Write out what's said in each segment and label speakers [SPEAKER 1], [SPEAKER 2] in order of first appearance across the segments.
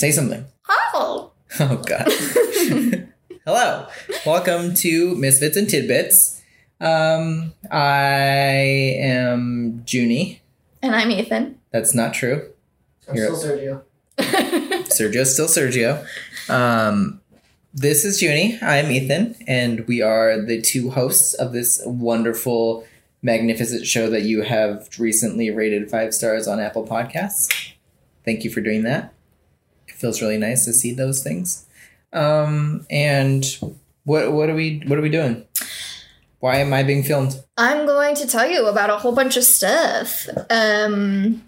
[SPEAKER 1] Say something.
[SPEAKER 2] Oh.
[SPEAKER 1] Oh God. Hello. Welcome to Misfits and Tidbits. Um, I am Junie.
[SPEAKER 2] And I'm Ethan.
[SPEAKER 1] That's not true.
[SPEAKER 3] I'm
[SPEAKER 1] You're-
[SPEAKER 3] still Sergio.
[SPEAKER 1] Sergio's still Sergio. Um, this is Junie. I'm Ethan, and we are the two hosts of this wonderful, magnificent show that you have recently rated five stars on Apple Podcasts. Thank you for doing that. Feels really nice to see those things. Um, and what what are we what are we doing? Why am I being filmed?
[SPEAKER 2] I'm going to tell you about a whole bunch of stuff. Um,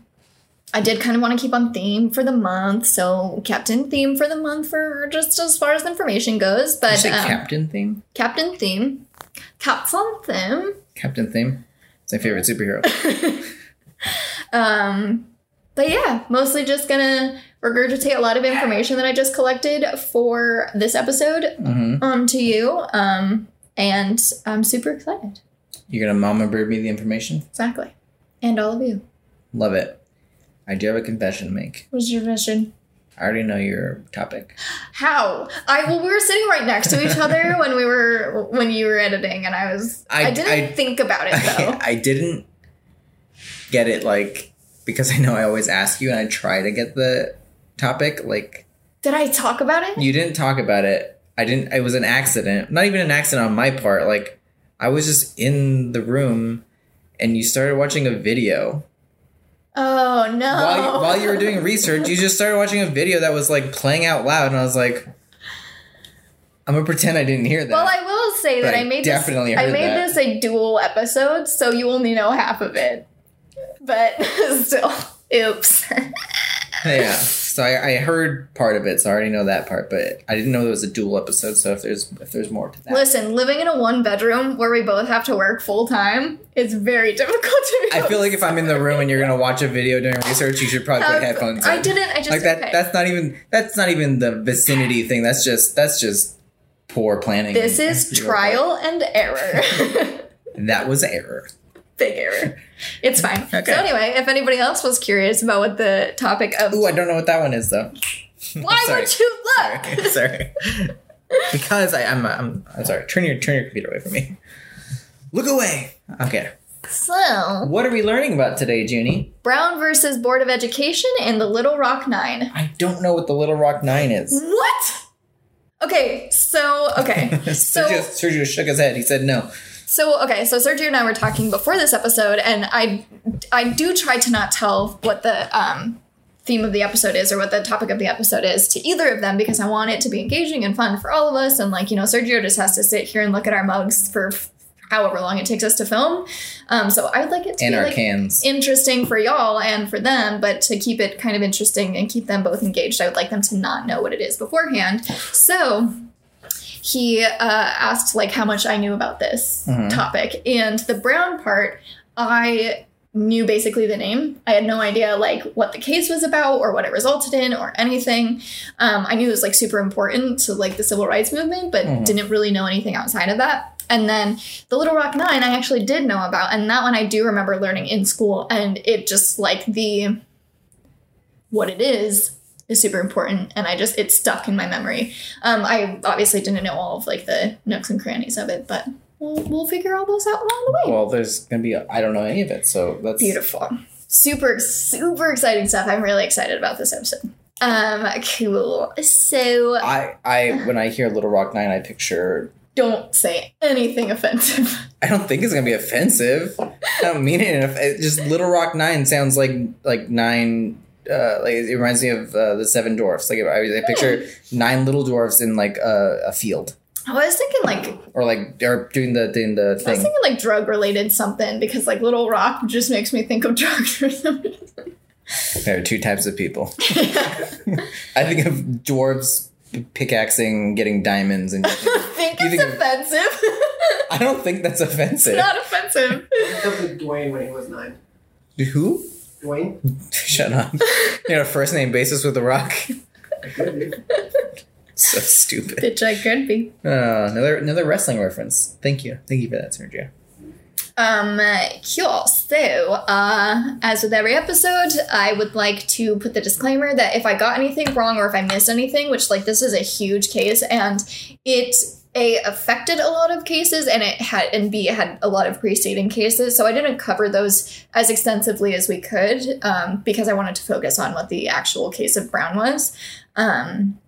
[SPEAKER 2] I did kind of want to keep on theme for the month, so Captain theme for the month for just as far as information goes. But um,
[SPEAKER 1] Captain theme?
[SPEAKER 2] Captain theme, caps on theme.
[SPEAKER 1] Captain theme. It's my favorite superhero.
[SPEAKER 2] Um, but yeah, mostly just gonna regurgitate a lot of information that I just collected for this episode
[SPEAKER 1] hmm
[SPEAKER 2] um to you. Um, and I'm super excited.
[SPEAKER 1] You're gonna mama bird me the information.
[SPEAKER 2] Exactly, and all of you.
[SPEAKER 1] Love it. I do have a confession to make.
[SPEAKER 2] What's your confession?
[SPEAKER 1] I already know your topic.
[SPEAKER 2] How? I well, we were sitting right next to each other when we were when you were editing, and I was I,
[SPEAKER 1] I-
[SPEAKER 2] didn't
[SPEAKER 1] I-
[SPEAKER 2] think about it though.
[SPEAKER 1] I, I didn't get it like because I know I always ask you and I try to get the topic. Like
[SPEAKER 2] Did I talk about it?
[SPEAKER 1] you didn't talk about it. I didn't. It was an accident. Not even an accident on my part. Like I was just in the room, and you started watching a video
[SPEAKER 2] Oh no!
[SPEAKER 1] while you, while you were doing research. You just started watching a video that was like playing out loud, and I was like, I'm gonna pretend I didn't hear that.
[SPEAKER 2] Well, I will say that I
[SPEAKER 1] I
[SPEAKER 2] made
[SPEAKER 1] definitely
[SPEAKER 2] this. I made
[SPEAKER 1] that.
[SPEAKER 2] this a dual episode, so you only know half of it. But still, oops.
[SPEAKER 1] yeah. So I, I heard part of it, so I already know that part, but I didn't know there was a dual episode. So if there's if there's more to that,
[SPEAKER 2] Listen, living in a one bedroom where we both have to work full time is very difficult to. Be.
[SPEAKER 1] I feel like if I'm in the room and you're gonna watch a video during research, you should probably put headphones.
[SPEAKER 2] I didn't. I just
[SPEAKER 1] like that.
[SPEAKER 2] okay.
[SPEAKER 1] That's not even that's not even the vicinity thing. That's just that's just poor planning.
[SPEAKER 2] This is trial and error.
[SPEAKER 1] That was error.
[SPEAKER 2] Big error. It's fine.
[SPEAKER 1] Okay.
[SPEAKER 2] So anyway, if anybody else was curious about what the topic of
[SPEAKER 1] Ooh, I don't know what that one is though.
[SPEAKER 2] why would you look?
[SPEAKER 1] Sorry, sorry. because I, I'm, I'm I'm sorry. Turn your turn your computer away from me. Look away. Okay.
[SPEAKER 2] So
[SPEAKER 1] What are we learning about today, Junie?
[SPEAKER 2] Brown versus Board of Education and the Little Rock Nine.
[SPEAKER 1] I don't know what the Little Rock Nine is.
[SPEAKER 2] What? Okay, so okay, so
[SPEAKER 1] Sergio, Sergio shook his head. He said no.
[SPEAKER 2] So okay, so Sergio and I were talking before this episode, and I I do try to not tell what the um theme of the episode is or what the topic of the episode is to either of them because I want it to be engaging and fun for all of us, and like you know, Sergio just has to sit here and look at our mugs for however long it takes us to film. Um, so I would like it to
[SPEAKER 1] And
[SPEAKER 2] be like
[SPEAKER 1] cans.
[SPEAKER 2] interesting for y'all and for them, but to keep it kind of interesting and keep them both engaged, I would like them to not know what it is beforehand. So he uh, asked like how much I knew about this
[SPEAKER 1] Mhm.
[SPEAKER 2] topic, and the brown part, I knew basically the name. I had no idea like what the case was about or what it resulted in or anything. Um, I knew it was like super important to like the civil rights movement, but
[SPEAKER 1] Mhm.
[SPEAKER 2] didn't really know anything outside of that. And then the Little Rock Nine, I actually did know about, and that one I do remember learning in school, and it just like the what it is is super important, and I just it stuck in my memory. Um, I obviously didn't know all of like the nooks and crannies of it, but we'll, we'll figure all those out along the way.
[SPEAKER 1] Well, there's gonna be. I don't know any of it, so that's
[SPEAKER 2] Beautiful, super super exciting stuff. I'm really excited about this episode. Um, cool. So
[SPEAKER 1] I I when I hear Little Rock Nine, I picture.
[SPEAKER 2] don't say anything offensive.
[SPEAKER 1] I don't think it's gonna be offensive. I don't mean it. in It just Little Rock Nine sounds like like nine. Uh, like it reminds me of uh, the Seven Dwarfs. Like I, I picture nine little dwarfs in like a, a field,
[SPEAKER 2] I was thinking like
[SPEAKER 1] or like or doing the doing the thing.
[SPEAKER 2] I was thinking like drug related something because like Little Rock just makes me think of drugs or something.
[SPEAKER 1] There are two types of people. I think of dwarves pickaxing, getting diamonds, and
[SPEAKER 2] I think it's
[SPEAKER 1] think of-
[SPEAKER 2] offensive.
[SPEAKER 1] I don't think that's offensive.
[SPEAKER 2] Not offensive.
[SPEAKER 3] Think of the Dwayne when he was nine.
[SPEAKER 1] Who?
[SPEAKER 3] Dwayne?
[SPEAKER 1] Shut up. You're a first name basis with The Rock.
[SPEAKER 3] I could be.
[SPEAKER 1] so stupid.
[SPEAKER 2] Bitch, I could be.
[SPEAKER 1] Uh, another another wrestling reference. Thank you. Thank you for that, Sergio.
[SPEAKER 2] Um, cool. So, uh, as with every episode, I would like to put the disclaimer that if I got anything wrong or if I missed anything, which like this is a huge case and it a affected a lot of cases and it had and b had a lot of preceding cases so i didn't cover those as extensively as we could um, because i wanted to focus on what the actual case of brown was. Um,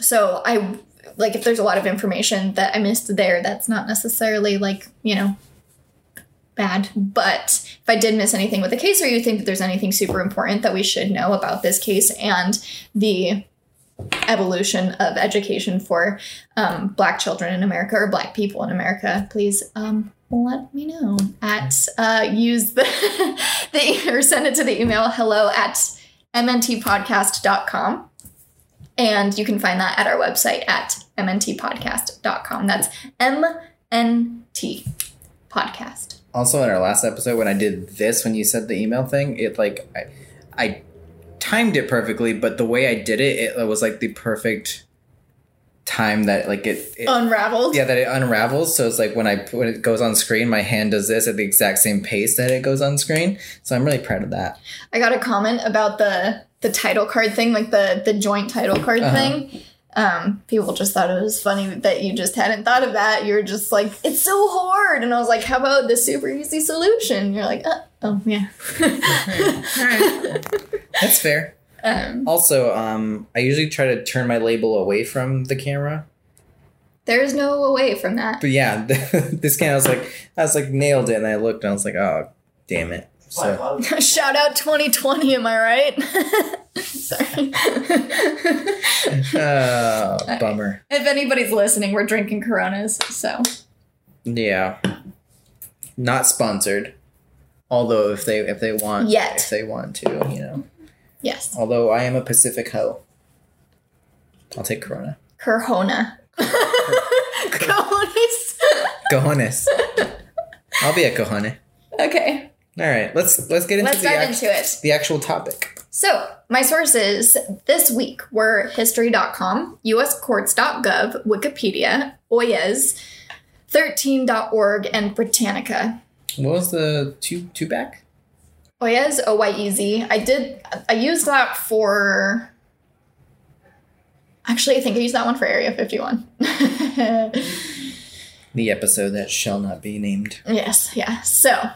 [SPEAKER 2] so i like if there's a lot of information that i missed there that's not necessarily like you know bad but if i did miss anything with the case or you think that there's anything super important that we should know about this case and the evolution of education for um, black children in america or black people in america please um, let me know at uh, use the, the or send it to the email hello at mntpodcast.com and you can find that at our website at mntpodcast.com that's mnt podcast.
[SPEAKER 1] Also, in our last episode, when I did this, when you said the email thing, it like I, I timed it perfectly, but the way I did it, it was like the perfect time that like it, it
[SPEAKER 2] unraveled
[SPEAKER 1] yeah that it unravels. So it's like when I when it goes on screen, my hand does this at the exact same pace that it goes on screen. So I'm really proud of that.
[SPEAKER 2] I got a comment about the the title card thing, like the the joint title card
[SPEAKER 1] Uh-huh.
[SPEAKER 2] thing. Um, people just thought it was funny that you just hadn't thought of that. You're just like, it's so hard, and I was like, how about the super easy solution? You're like, uh, oh yeah.
[SPEAKER 1] That's fair.
[SPEAKER 2] um,
[SPEAKER 1] Also, um, I usually try to turn my label away from the camera.
[SPEAKER 2] there's no away from that.
[SPEAKER 1] But yeah, this camera I was like I was like nailed it, and I looked and I was like, oh damn it. So
[SPEAKER 2] Shout out 2020, am I right? Sorry.
[SPEAKER 1] oh, bummer.
[SPEAKER 2] if anybody's listening, we're drinking Coronas, so
[SPEAKER 1] Yeah. Not sponsored. Although if they if they want
[SPEAKER 2] Yet.
[SPEAKER 1] if they want to, you know.
[SPEAKER 2] yes,
[SPEAKER 1] Although I am a Pacifico. I'll take Corona.
[SPEAKER 2] Corona. Cojones.
[SPEAKER 1] Cojones. I'll be a cojone.
[SPEAKER 2] okay,
[SPEAKER 1] All right, let's let's get into
[SPEAKER 2] let's
[SPEAKER 1] the
[SPEAKER 2] dive
[SPEAKER 1] act-
[SPEAKER 2] into it.
[SPEAKER 1] the actual topic.
[SPEAKER 2] So, my sources this week were history.com, uscourts.gov, Wikipedia, Oyez, 13.org, and Britannica.
[SPEAKER 1] What was the two two back?
[SPEAKER 2] Oyez, O Y E Z. I did, I used that for. Actually, I think I used that one for Area 51.
[SPEAKER 1] The episode that shall not be named.
[SPEAKER 2] yes, yeah. So.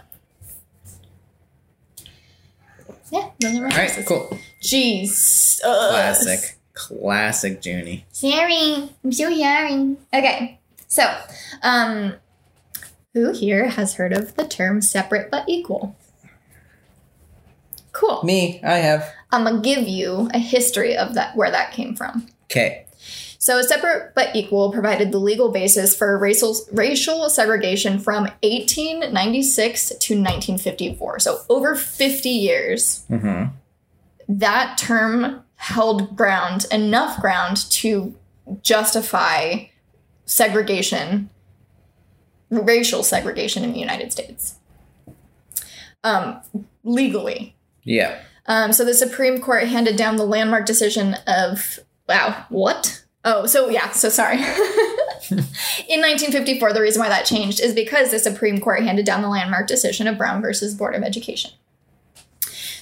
[SPEAKER 2] Yeah, those are my
[SPEAKER 1] All right,
[SPEAKER 2] sources.
[SPEAKER 1] cool.
[SPEAKER 2] Jeez. Ugh.
[SPEAKER 1] Classic. Classic Junie.
[SPEAKER 2] Sorry, I'm so sorry. Okay, so, um, who here has heard of the term separate but equal? Cool.
[SPEAKER 1] Me, I have.
[SPEAKER 2] I'm gonna give you a history of that, where that came from.
[SPEAKER 1] Okay.
[SPEAKER 2] So, separate but equal provided the legal basis for racial racial segregation from 1896 to 1954. So, over 50 years.
[SPEAKER 1] Mm-hmm.
[SPEAKER 2] that term held ground enough ground to justify segregation racial segregation in the united states um, legally
[SPEAKER 1] Yeah.
[SPEAKER 2] um, so the supreme court handed down the landmark decision of wow what oh so yeah so sorry in 1954 the reason why that changed is because the supreme court handed down the landmark decision of brown versus board of education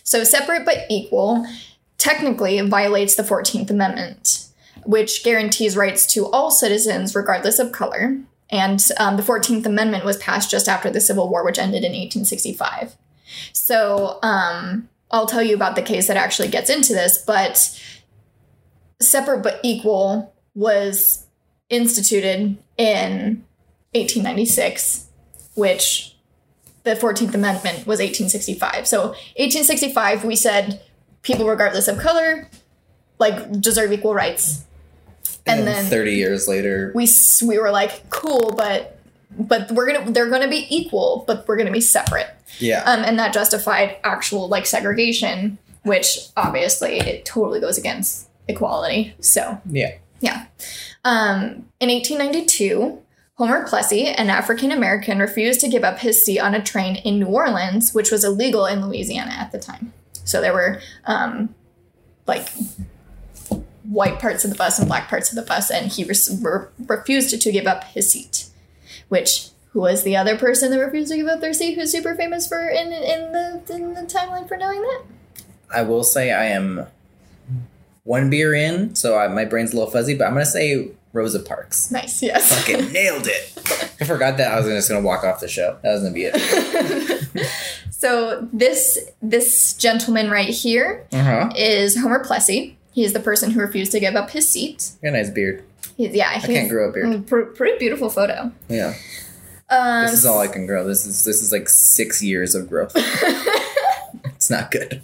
[SPEAKER 2] so separate but equal technically violates the 14th Amendment, which guarantees rights to all citizens regardless of color. And um, the 14th Amendment was passed just after the Civil War, which ended in 1865. So um, I'll tell you about the case that actually gets into this, but separate but equal was instituted in 1896, which the 14th Amendment was 1865. So 1865, we said people regardless of color like deserve equal rights.
[SPEAKER 1] And,
[SPEAKER 2] And
[SPEAKER 1] then,
[SPEAKER 2] then-
[SPEAKER 1] 30 years later,
[SPEAKER 2] We we were like cool, but but we're gonna they're gonna be equal, but we're gonna be separate.
[SPEAKER 1] yeah.
[SPEAKER 2] Um, and that justified actual like segregation, which obviously it totally goes against equality. So
[SPEAKER 1] yeah.
[SPEAKER 2] Yeah. Um, in 1892, Homer Plessy, an African American, refused to give up his seat on a train in New Orleans, which was illegal in Louisiana at the time. So there were um, like white parts of the bus and black parts of the bus, and he re- refused to give up his seat, which Who was the other person that refused to give up their seat? Who's super famous for in in the in the timeline for knowing that?
[SPEAKER 1] I will say I am one beer in, so I, my brain's a little fuzzy, but I'm gonna say Rosa Parks.
[SPEAKER 2] Nice. Yes.
[SPEAKER 1] Fucking nailed it. I forgot that I was just gonna walk off the show. That was gonna be it.
[SPEAKER 2] so this this gentleman right here
[SPEAKER 1] Uh huh.
[SPEAKER 2] is Homer Plessy. He is the person who refused to give up his seat.
[SPEAKER 1] Got a nice beard.
[SPEAKER 2] He's, yeah,
[SPEAKER 1] I can't grow a beard.
[SPEAKER 2] mm, pr- pretty beautiful photo.
[SPEAKER 1] Yeah.
[SPEAKER 2] Um,
[SPEAKER 1] This is all I can grow. This is this is like six years of growth. it's not good.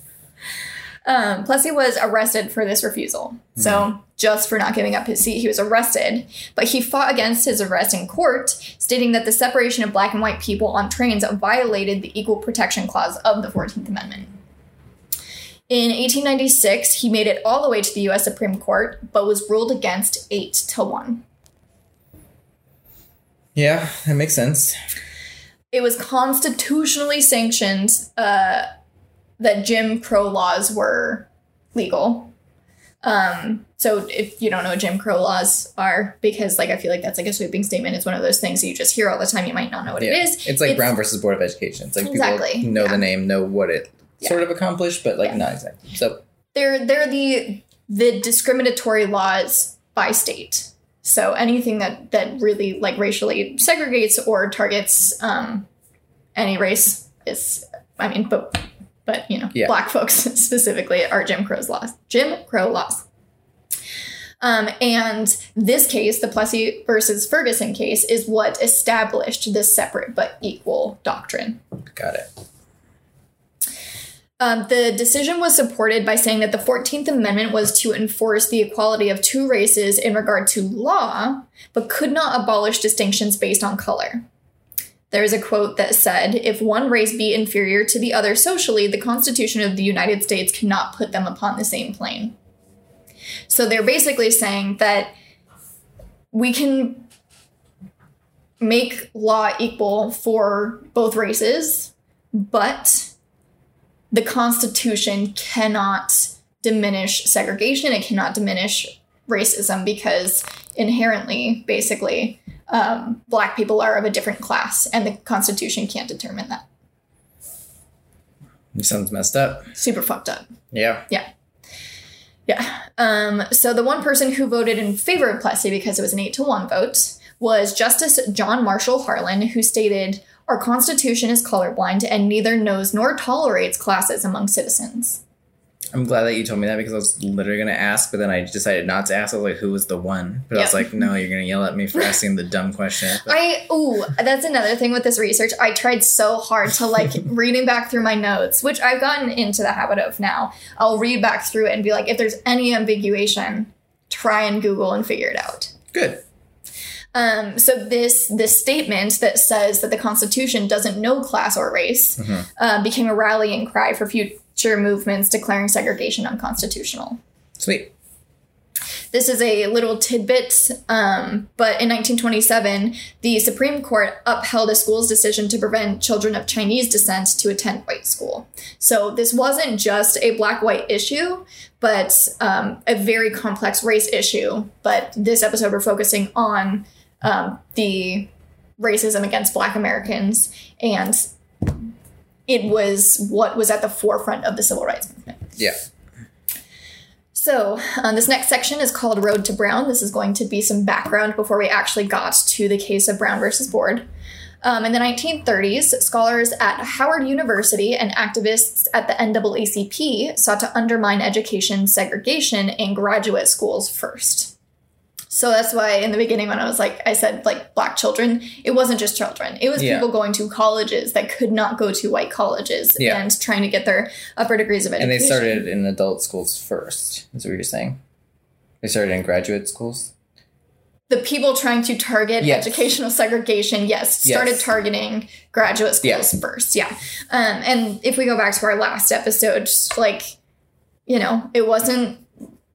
[SPEAKER 2] Um, Plessy was arrested for this refusal. So just for not giving up his seat, he was arrested. But he fought against his arrest in court, stating that the separation of black and white people on trains violated the Equal Protection Clause of the 14th Amendment. In 1896, he made it all the way to the U.S. Supreme Court, but was ruled against eight to one.
[SPEAKER 1] Yeah, that makes sense.
[SPEAKER 2] it was constitutionally sanctioned uh, that Jim Crow laws were legal. Um, so if you don't know what Jim Crow laws are, because like I feel like that's like a sweeping statement, it's one of those things that you just hear all the time. You might not know what
[SPEAKER 1] yeah.
[SPEAKER 2] it is.
[SPEAKER 1] It's like Brown versus Board of Education. It's like
[SPEAKER 2] Exactly,
[SPEAKER 1] people know
[SPEAKER 2] yeah.
[SPEAKER 1] the name, know what it
[SPEAKER 2] Yeah.
[SPEAKER 1] sort of accomplished, but like not exactly. So
[SPEAKER 2] They're they're the the discriminatory laws by state. So anything that that really like racially segregates or targets um, any race is, I mean, but but you know,
[SPEAKER 1] Yeah.
[SPEAKER 2] black folks specifically are Jim Crow's laws. Jim Crow laws. Um, and this case, the Plessy versus Ferguson case, is what established this separate but equal doctrine.
[SPEAKER 1] got it.
[SPEAKER 2] Um, the decision was supported by saying that the 14th Amendment was to enforce the equality of two races in regard to law, but could not abolish distinctions based on color. There is a quote that said, If one race be inferior to the other socially, the Constitution of the United States cannot put them upon the same plane. So they're basically saying that we can make law equal for both races, but the Constitution cannot diminish segregation. It cannot diminish racism because inherently, basically, um, black people are of a different class, and the Constitution can't determine that.
[SPEAKER 1] It sounds messed up.
[SPEAKER 2] Super fucked up.
[SPEAKER 1] Yeah.
[SPEAKER 2] Yeah. Yeah. Um, so the one person who voted in favor of Plessy because it was an eight to one vote was Justice John Marshall Harlan, who stated, Our Constitution is colorblind and neither knows nor tolerates classes among citizens.
[SPEAKER 1] I'm glad that you told me that because I was literally gonna ask, but then I decided not to ask. I was like, "Who was the one?" But I was like, "No, you're gonna yell at me for asking the dumb question." But
[SPEAKER 2] I ooh, that's another thing with this research. I tried so hard to like reading back through my notes, which I've gotten into the habit of now. I'll read back through it and be like, if there's any ambiguation, try and Google and figure it out.
[SPEAKER 1] good.
[SPEAKER 2] Um, so this this statement that says that the Constitution doesn't know class or race
[SPEAKER 1] Mhm.
[SPEAKER 2] uh, became a rallying cry for future movements declaring segregation unconstitutional.
[SPEAKER 1] Sweet.
[SPEAKER 2] This is a little tidbit, um, but in 1927, the Supreme Court upheld a school's decision to prevent children of Chinese descent to attend white school. So this wasn't just a black white issue, but um, a very complex race issue. But this episode, we're focusing on um, the racism against black Americans, and it was what was at the forefront of the civil rights movement.
[SPEAKER 1] Yeah.
[SPEAKER 2] So, um, this next section is called Road to Brown. This is going to be some background before we actually got to the case of Brown versus Board. Um, in the 1930s, scholars at Howard University and activists at the NAACP sought to undermine education segregation in graduate schools first. So that's why in the beginning, when I was like, I said like black children, it wasn't just children. It was
[SPEAKER 1] Yeah.
[SPEAKER 2] people going to colleges that could not go to white colleges
[SPEAKER 1] Yeah.
[SPEAKER 2] and trying to get their upper degrees of education.
[SPEAKER 1] And they started in adult schools first. Is what you're saying? They started in graduate schools.
[SPEAKER 2] the people trying to target
[SPEAKER 1] Yes.
[SPEAKER 2] educational segregation, yes, started
[SPEAKER 1] Yes.
[SPEAKER 2] targeting graduate schools
[SPEAKER 1] Yes.
[SPEAKER 2] first. Yeah. Um, and if we go back to our last episode, like, you know, it wasn't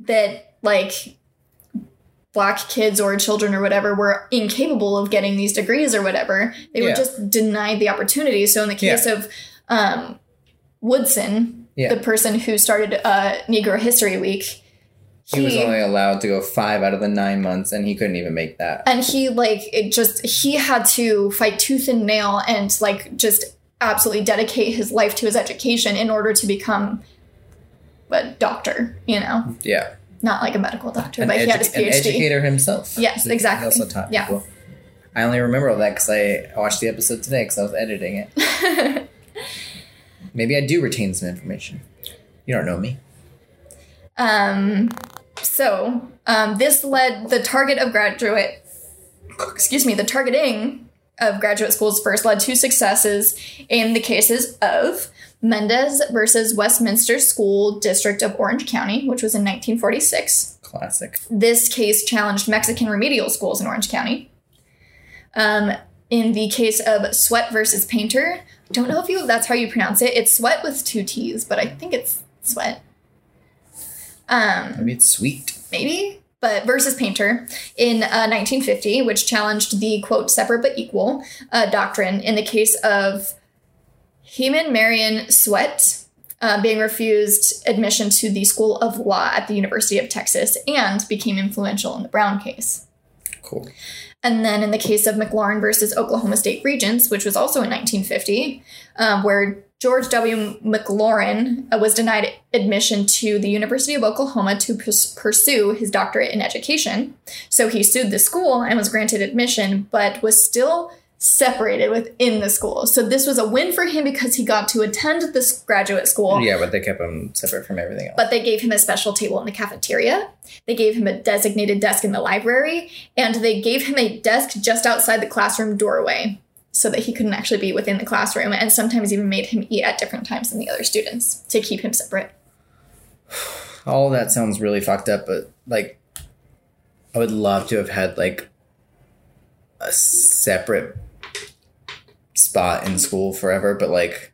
[SPEAKER 2] that like black kids or children or whatever were incapable of getting these degrees or whatever. They were just denied the opportunity. So in the case of um, Woodson,
[SPEAKER 1] Yeah.
[SPEAKER 2] the person who started uh, Negro History Week,
[SPEAKER 1] He was only allowed to go five out of the nine months, and he couldn't even make that.
[SPEAKER 2] and he like it just he had to fight tooth and nail and like just absolutely dedicate his life to his education in order to become a doctor you know
[SPEAKER 1] Yeah,
[SPEAKER 2] not like a medical doctor
[SPEAKER 1] an,
[SPEAKER 2] but he had his
[SPEAKER 1] edu- an
[SPEAKER 2] phd
[SPEAKER 1] educator himself.
[SPEAKER 2] Yes,
[SPEAKER 1] He
[SPEAKER 2] exactly.
[SPEAKER 1] also taught
[SPEAKER 2] Yeah.
[SPEAKER 1] people. I only remember all that because I watched the episode today because I was editing it. Maybe I do retain some information. You don't know me.
[SPEAKER 2] um so um this led the target of graduate excuse me the targeting of graduate schools first led to successes in the cases of Mendez versus Westminster School District of Orange County, which was in 1946.
[SPEAKER 1] Classic.
[SPEAKER 2] This case challenged Mexican remedial schools in Orange County. Um, in the case of Sweatt versus Painter, don't know if you that's how you pronounce it. It's Sweatt with two T's, but I think it's Sweat. Um,
[SPEAKER 1] Maybe it's sweet.
[SPEAKER 2] maybe but versus painter in uh, 1950 which challenged the quote separate but equal uh, doctrine in the case of heman marion sweat uh, being refused admission to the school of law at the university of texas and became influential in the brown case
[SPEAKER 1] Cool.
[SPEAKER 2] and then in the case of McLaurin versus Oklahoma State Regents, which was also in 1950, um, where George W. McLaurin uh, was denied admission to the University of Oklahoma to pers- pursue his doctorate in education. So he sued the school and was granted admission, but was still separated within the school. So this was a win for him because he got to attend this graduate school.
[SPEAKER 1] Yeah, but they kept him separate from everything else.
[SPEAKER 2] But they gave him a special table in the cafeteria. They gave him a designated desk in the library. And they gave him a desk just outside the classroom doorway so that he couldn't actually be within the classroom. And sometimes even made him eat at different times than the other students to keep him separate.
[SPEAKER 1] all that sounds really fucked up, but like, I would love to have had like a separate spot in school forever, but like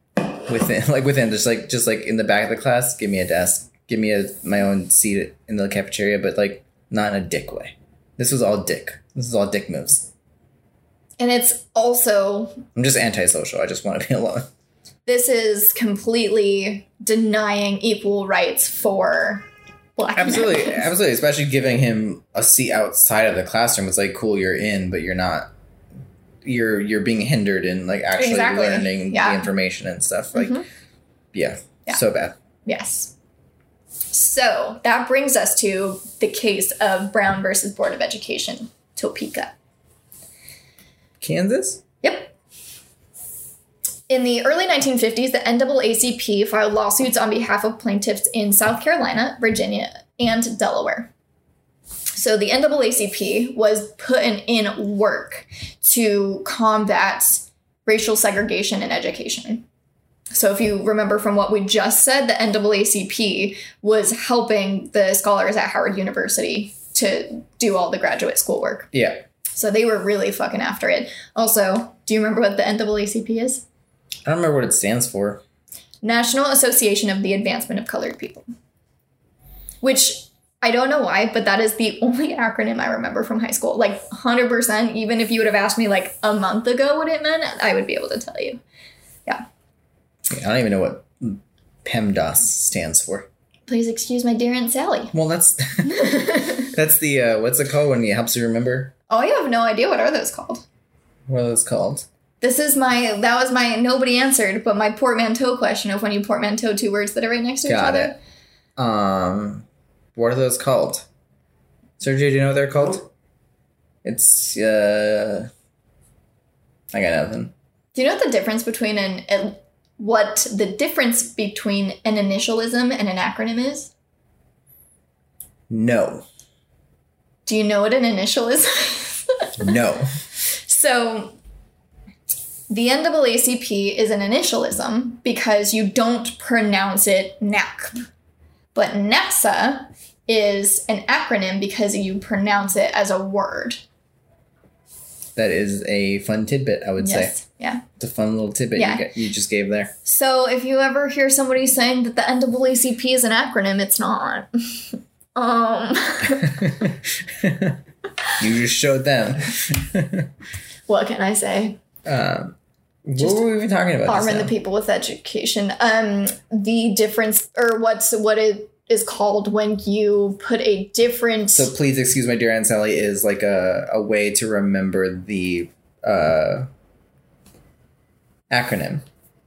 [SPEAKER 1] within, like within, just like just like in the back of the class, give me a desk, give me a my own seat in the cafeteria, but like not in a dick way. This was all dick. This is all dick moves.
[SPEAKER 2] And it's also,
[SPEAKER 1] I'm just antisocial. I just want to be alone.
[SPEAKER 2] this is completely denying equal rights for black
[SPEAKER 1] Absolutely,
[SPEAKER 2] Americans.
[SPEAKER 1] absolutely. Especially giving him a seat outside of the classroom. It's like, cool, you're in, but you're not. You're you're being hindered in like actually
[SPEAKER 2] Exactly.
[SPEAKER 1] learning
[SPEAKER 2] Yeah.
[SPEAKER 1] the information and stuff. Like,
[SPEAKER 2] Mhm.
[SPEAKER 1] yeah,
[SPEAKER 2] Yeah.
[SPEAKER 1] so bad.
[SPEAKER 2] Yes. So that brings us to the case of Brown versus Board of Education, Topeka.
[SPEAKER 1] Kansas.
[SPEAKER 2] Yep. In the early 1950s, the NAACP filed lawsuits on behalf of plaintiffs in South Carolina, Virginia, and Delaware. So the NAACP was putting in work to combat racial segregation in education. So if you remember from what we just said, the NAACP was helping the scholars at Howard University to do all the graduate schoolwork.
[SPEAKER 1] Yeah,
[SPEAKER 2] So they were really fucking after it. Also, do you remember what the NAACP is?
[SPEAKER 1] I don't remember what it stands for.
[SPEAKER 2] National Association of the Advancement of Colored People. Which I don't know why, but that is the only acronym I remember from high school. Like 100%, even if you would have asked me like a month ago what it meant, I would be able to tell you. Yeah.
[SPEAKER 1] I don't even know what PEMDAS stands for.
[SPEAKER 2] Please excuse my dear Aunt Sally.
[SPEAKER 1] Well, that's that's the uh, what's it called when it helps you remember
[SPEAKER 2] Oh, I have no idea what are those called.
[SPEAKER 1] what it's called.
[SPEAKER 2] This is my that was my nobody answered, but my portmanteau question of when you portmanteau two words that are right next to each other.
[SPEAKER 1] Got it. Um, what are those called? Sergio, do you know what they're called? It's uh, I got nothing.
[SPEAKER 2] Do you know what the difference between an, an what the difference between an initialism and an acronym is?
[SPEAKER 1] No,
[SPEAKER 2] Do you know what an initial is?
[SPEAKER 1] no.
[SPEAKER 2] so the NAACP is an initialism because you don't pronounce it NACP. But NASA is an acronym because you pronounce it as a word.
[SPEAKER 1] That is a fun tidbit. I would say
[SPEAKER 2] Yes. Yeah.
[SPEAKER 1] it's a fun little tidbit
[SPEAKER 2] Yeah.
[SPEAKER 1] you, get, you just gave there.
[SPEAKER 2] So if you ever hear somebody saying that the NAACP is an acronym, it's not. um
[SPEAKER 1] you just showed them.
[SPEAKER 2] what can I say?
[SPEAKER 1] um,
[SPEAKER 2] Just
[SPEAKER 1] what were we even talking about? just
[SPEAKER 2] arming the people with education. Um, the difference, or what's what it is called when you put a different
[SPEAKER 1] So please excuse my dear Aunt Sally is like a, a way to remember the uh, acronym.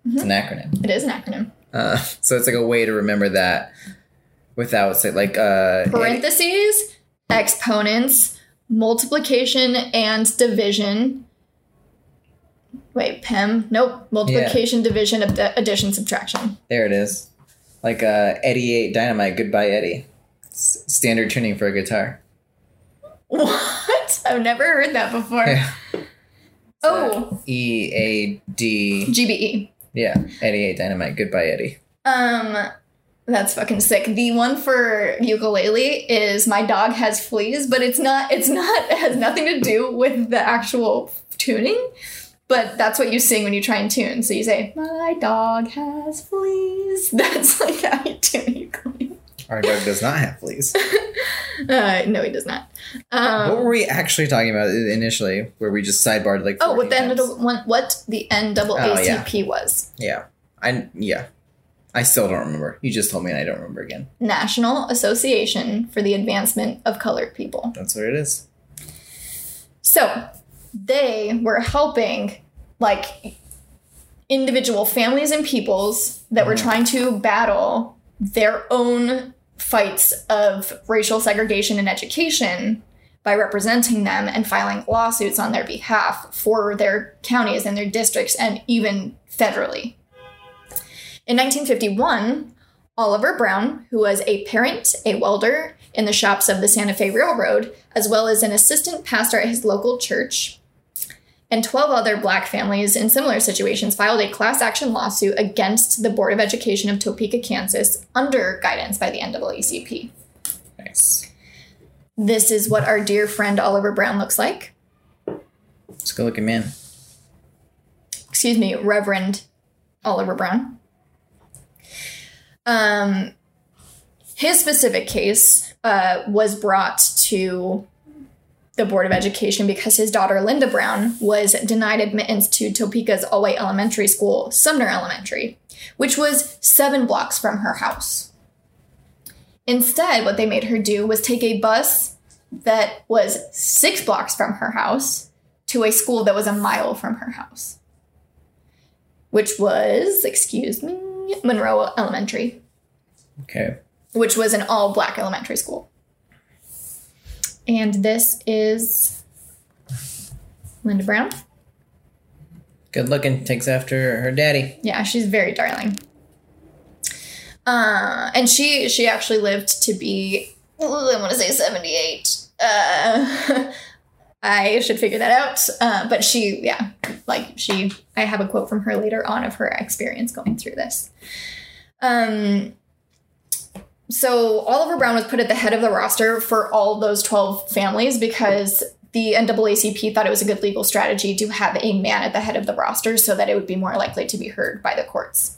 [SPEAKER 1] It's an acronym.
[SPEAKER 2] it is an acronym.
[SPEAKER 1] Uh, so it's like a way to remember that without say like uh
[SPEAKER 2] Parentheses, exponents, multiplication and division. Wait, PEM? Nope. Multiplication, division, ad- addition, subtraction.
[SPEAKER 1] there it is. Like uh Eddie 8 Dynamite Goodbye Eddie. S- standard tuning for a guitar.
[SPEAKER 2] What? I've never heard that before.
[SPEAKER 1] Yeah.
[SPEAKER 2] Oh,
[SPEAKER 1] E A D
[SPEAKER 2] GBE.
[SPEAKER 1] Yeah, Eddie 8 Dynamite Goodbye Eddie.
[SPEAKER 2] Um, that's fucking sick. The one for ukulele is my dog has fleas, but it's not. It's not. It has nothing to do with the actual tuning. But that's what you sing when you try and tune. So you say, "My dog has fleas." That's like how you tune ukulele.
[SPEAKER 1] Our dog does not have fleas.
[SPEAKER 2] Uh, no, he does not. Um,
[SPEAKER 1] what were we actually talking about initially? Where we just sidebarred like
[SPEAKER 2] oh, what the
[SPEAKER 1] times?
[SPEAKER 2] N- one- what the NAACP
[SPEAKER 1] Oh, yeah.
[SPEAKER 2] was?
[SPEAKER 1] Yeah. I yeah. I still don't remember. You just told me and I don't remember again.
[SPEAKER 2] National Association for the Advancement of Colored People.
[SPEAKER 1] That's what it is.
[SPEAKER 2] So they were helping like individual families and peoples that were
[SPEAKER 1] Mhm.
[SPEAKER 2] trying to battle their own fights of racial segregation in education by representing them and filing lawsuits on their behalf for their counties and their districts and even federally. In 1951, Oliver Brown, who was a parent, a welder in the shops of the Santa Fe Railroad, as well as an assistant pastor at his local church, and 12 other black families in similar situations filed a class action lawsuit against the Board of Education of Topeka, Kansas, under guidance by the NAACP.
[SPEAKER 1] Nice.
[SPEAKER 2] This is what our dear friend Oliver Brown looks like.
[SPEAKER 1] It's a good looking man.
[SPEAKER 2] excuse me, Reverend Oliver Brown. Um, his specific case uh, was brought to the Board of Education because his daughter Linda Brown was denied admittance to Topeka's all white elementary school, Sumner Elementary, which was seven blocks from her house. Instead, what they made her do was take a bus that was six blocks from her house to a school that was a mile from her house which was, excuse me, Monroe Elementary,
[SPEAKER 1] Okay.
[SPEAKER 2] which was an all black elementary school. And this is Linda Brown.
[SPEAKER 1] Good looking. Takes after her daddy.
[SPEAKER 2] Yeah, she's very darling. Uh, and she she actually lived to be I want to say 78. Uh, I should figure that out. Uh, but she, yeah, like she, I have a quote from her later on of her experience going through this. Um, so Oliver Brown was put at the head of the roster for all those 12 families because the NAACP thought it was a good legal strategy to have a man at the head of the roster so that it would be more likely to be heard by the courts.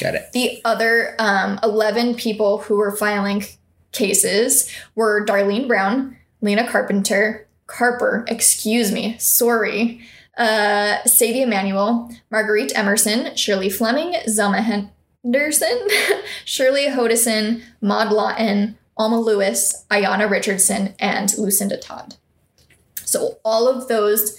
[SPEAKER 1] Got it.
[SPEAKER 2] The other um, 11 people who were filing cases were Darlene Brown, Lena Carpenter, Carper, excuse me, sorry, uh, Sadie Emanuel, Marguerite Emerson, Shirley Fleming, Zelma Henderson, Shirley Hodison, Maud Lawton, Alma Lewis, Iona Richardson, and Lucinda Todd. So all of those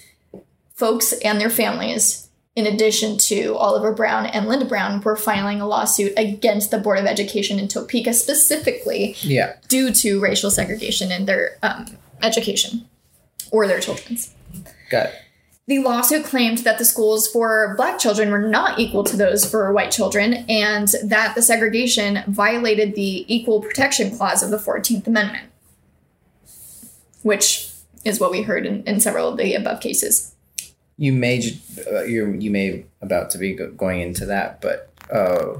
[SPEAKER 2] folks and their families in addition to Oliver Brown and Linda Brown, were filing a lawsuit against the Board of Education in Topeka specifically
[SPEAKER 1] Yeah.
[SPEAKER 2] due to racial segregation in their um, education or their children's.
[SPEAKER 1] Got it.
[SPEAKER 2] The lawsuit claimed that the schools for black children were not equal to those for white children and that the segregation violated the Equal Protection Clause of the 14th Amendment, which is what we heard in, in several of the above cases.
[SPEAKER 1] You may uh, you you may about to be going into that, but uh,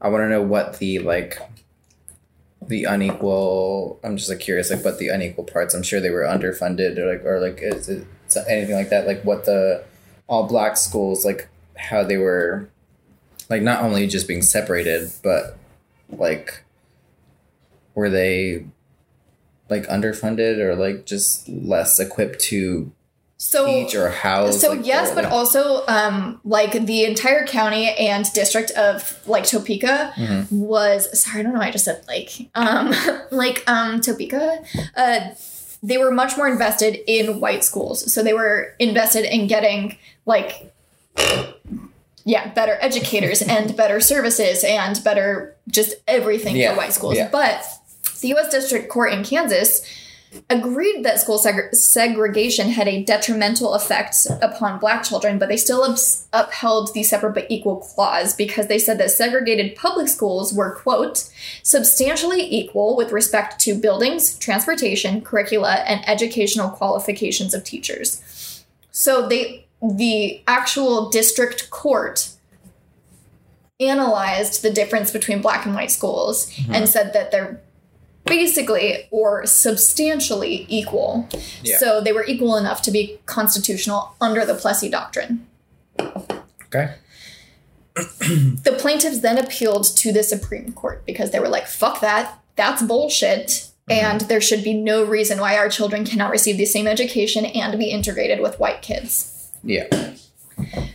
[SPEAKER 1] I want to know what the like the unequal. I'm just like curious, like what the unequal parts. I'm sure they were underfunded, or like or like is it anything like that? Like what the all black schools like how they were like not only just being separated, but like were they like underfunded or like just less equipped to
[SPEAKER 2] So
[SPEAKER 1] teach or house?
[SPEAKER 2] So
[SPEAKER 1] like,
[SPEAKER 2] yes, but also um, like the entire county and district of like Topeka
[SPEAKER 1] Mhm.
[SPEAKER 2] was sorry, I don't know I just said like um like um Topeka. Uh, they were much more invested in white schools, so they were invested in getting like yeah better educators and better services and better just everything
[SPEAKER 1] Yeah,
[SPEAKER 2] for white schools.
[SPEAKER 1] yeah.
[SPEAKER 2] But the U.S. District Court in Kansas agreed that school seg- segregation had a detrimental effect upon black children, but they still ups- upheld the separate but equal clause because they said that segregated public schools were, quote, substantially equal with respect to buildings, transportation, curricula, and educational qualifications of teachers. So they the actual district court analyzed the difference between black and white schools mm-hmm. and said that they're basically or substantially equal.
[SPEAKER 1] Yeah.
[SPEAKER 2] So they were equal enough to be constitutional under the Plessy Doctrine.
[SPEAKER 1] Okay.
[SPEAKER 2] The plaintiffs then appealed to the Supreme Court because they were like, fuck that, that's bullshit. Mm-hmm. And there should be no reason why our children cannot receive the same education and be integrated with white kids.
[SPEAKER 1] Yeah.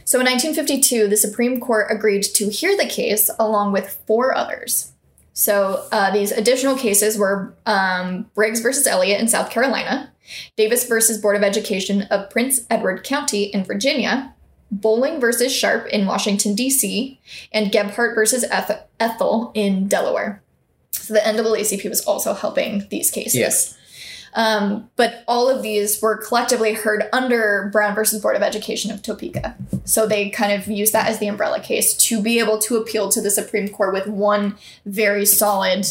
[SPEAKER 2] So in 1952, the Supreme Court agreed to hear the case along with four others. So uh, these additional cases were um, Briggs versus Elliott in South Carolina, Davis versus Board of Education of Prince Edward County in Virginia, Bolling versus Sharpe in Washington, D.C., and Gebhart versus Eth- Ethel in Delaware. So the NAACP was also helping these cases. Um, but all of these were collectively heard under Brown versus Board of Education of Topeka. So they kind of used that as the umbrella case to be able to appeal to the Supreme Court with one very solid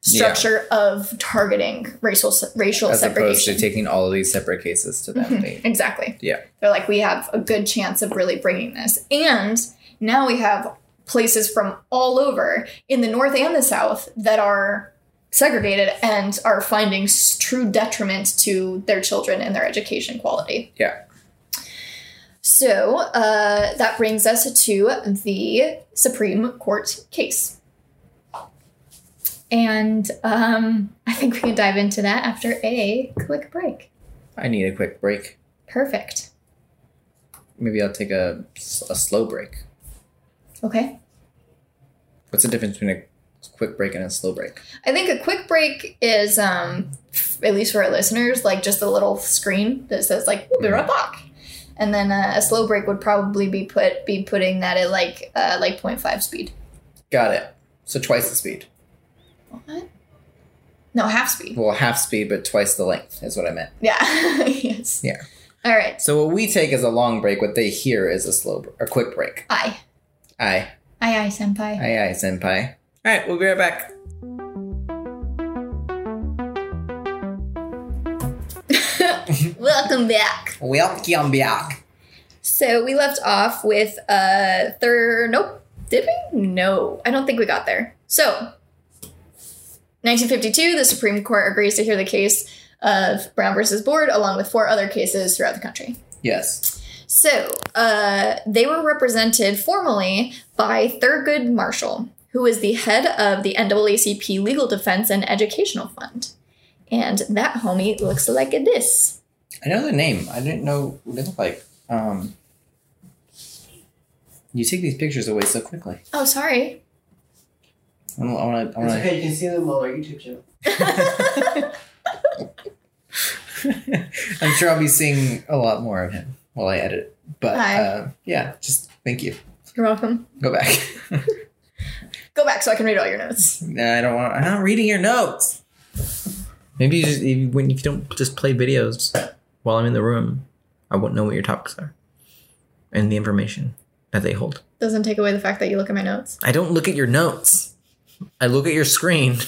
[SPEAKER 2] structure of targeting racial racial
[SPEAKER 1] As opposed
[SPEAKER 2] segregation.
[SPEAKER 1] to taking all of these separate cases to them. They-
[SPEAKER 2] exactly.
[SPEAKER 1] Yeah.
[SPEAKER 2] They're like, we have a good chance of really bringing this. And now we have places from all over in the North and the South that are segregated and are finding true detriment to their children and their education quality.
[SPEAKER 1] Yeah.
[SPEAKER 2] So uh, that brings us to the Supreme Court case. And um, I think we can dive into that after a quick break.
[SPEAKER 1] I need a quick break.
[SPEAKER 2] Perfect.
[SPEAKER 1] Maybe I'll take a, a slow break.
[SPEAKER 2] Okay.
[SPEAKER 1] What's the difference between a quick break and a slow break?
[SPEAKER 2] I think a quick break is, um, at least for our listeners, like just a little screen that says like "We'll be right back," and then uh, a slow break would probably be put be putting that at like uh, like 0.5 speed.
[SPEAKER 1] Got it. So twice the speed.
[SPEAKER 2] What? No, half speed.
[SPEAKER 1] Well, half speed, but twice the length is what I meant.
[SPEAKER 2] Yeah. yes.
[SPEAKER 1] Yeah.
[SPEAKER 2] All right.
[SPEAKER 1] So what we take as a long break, what they hear is a slow or quick break.
[SPEAKER 2] Aye.
[SPEAKER 1] Aye,
[SPEAKER 2] Aye, aye, senpai.
[SPEAKER 1] aye, aye, senpai. All right, we'll be right back.
[SPEAKER 2] Welcome back.
[SPEAKER 1] Welcome back.
[SPEAKER 2] So we left off with uh third. Nope. Did we? No, I don't think we got there. So, 1952, the Supreme Court agrees to hear the case of Brown versus Board, along with four other cases throughout the country.
[SPEAKER 1] Yes.
[SPEAKER 2] So, uh, they were represented formally by Thurgood Marshall, who is the head of the NAACP Legal Defense and Educational Fund. And that homie looks like this.
[SPEAKER 1] I know the name. I didn't know what it looked like. Um, you take these pictures away so quickly.
[SPEAKER 2] Oh, sorry.
[SPEAKER 1] I want. I want. I
[SPEAKER 3] It's
[SPEAKER 1] want.
[SPEAKER 3] okay, you can see them on our YouTube channel.
[SPEAKER 1] I'm sure I'll be seeing a lot more of him while I edit. But
[SPEAKER 2] Hi.
[SPEAKER 1] uh, yeah, just thank you.
[SPEAKER 2] You're welcome.
[SPEAKER 1] Go back.
[SPEAKER 2] Go back so I can read all your notes.
[SPEAKER 1] Nah, I don't want. I'm not reading your notes. Maybe you just if you, when you don't just play videos while I'm in the room, I won't know what your topics are and the information that they hold.
[SPEAKER 2] Doesn't take away the fact that you look at my notes.
[SPEAKER 1] I don't look at your notes. I look at your screen.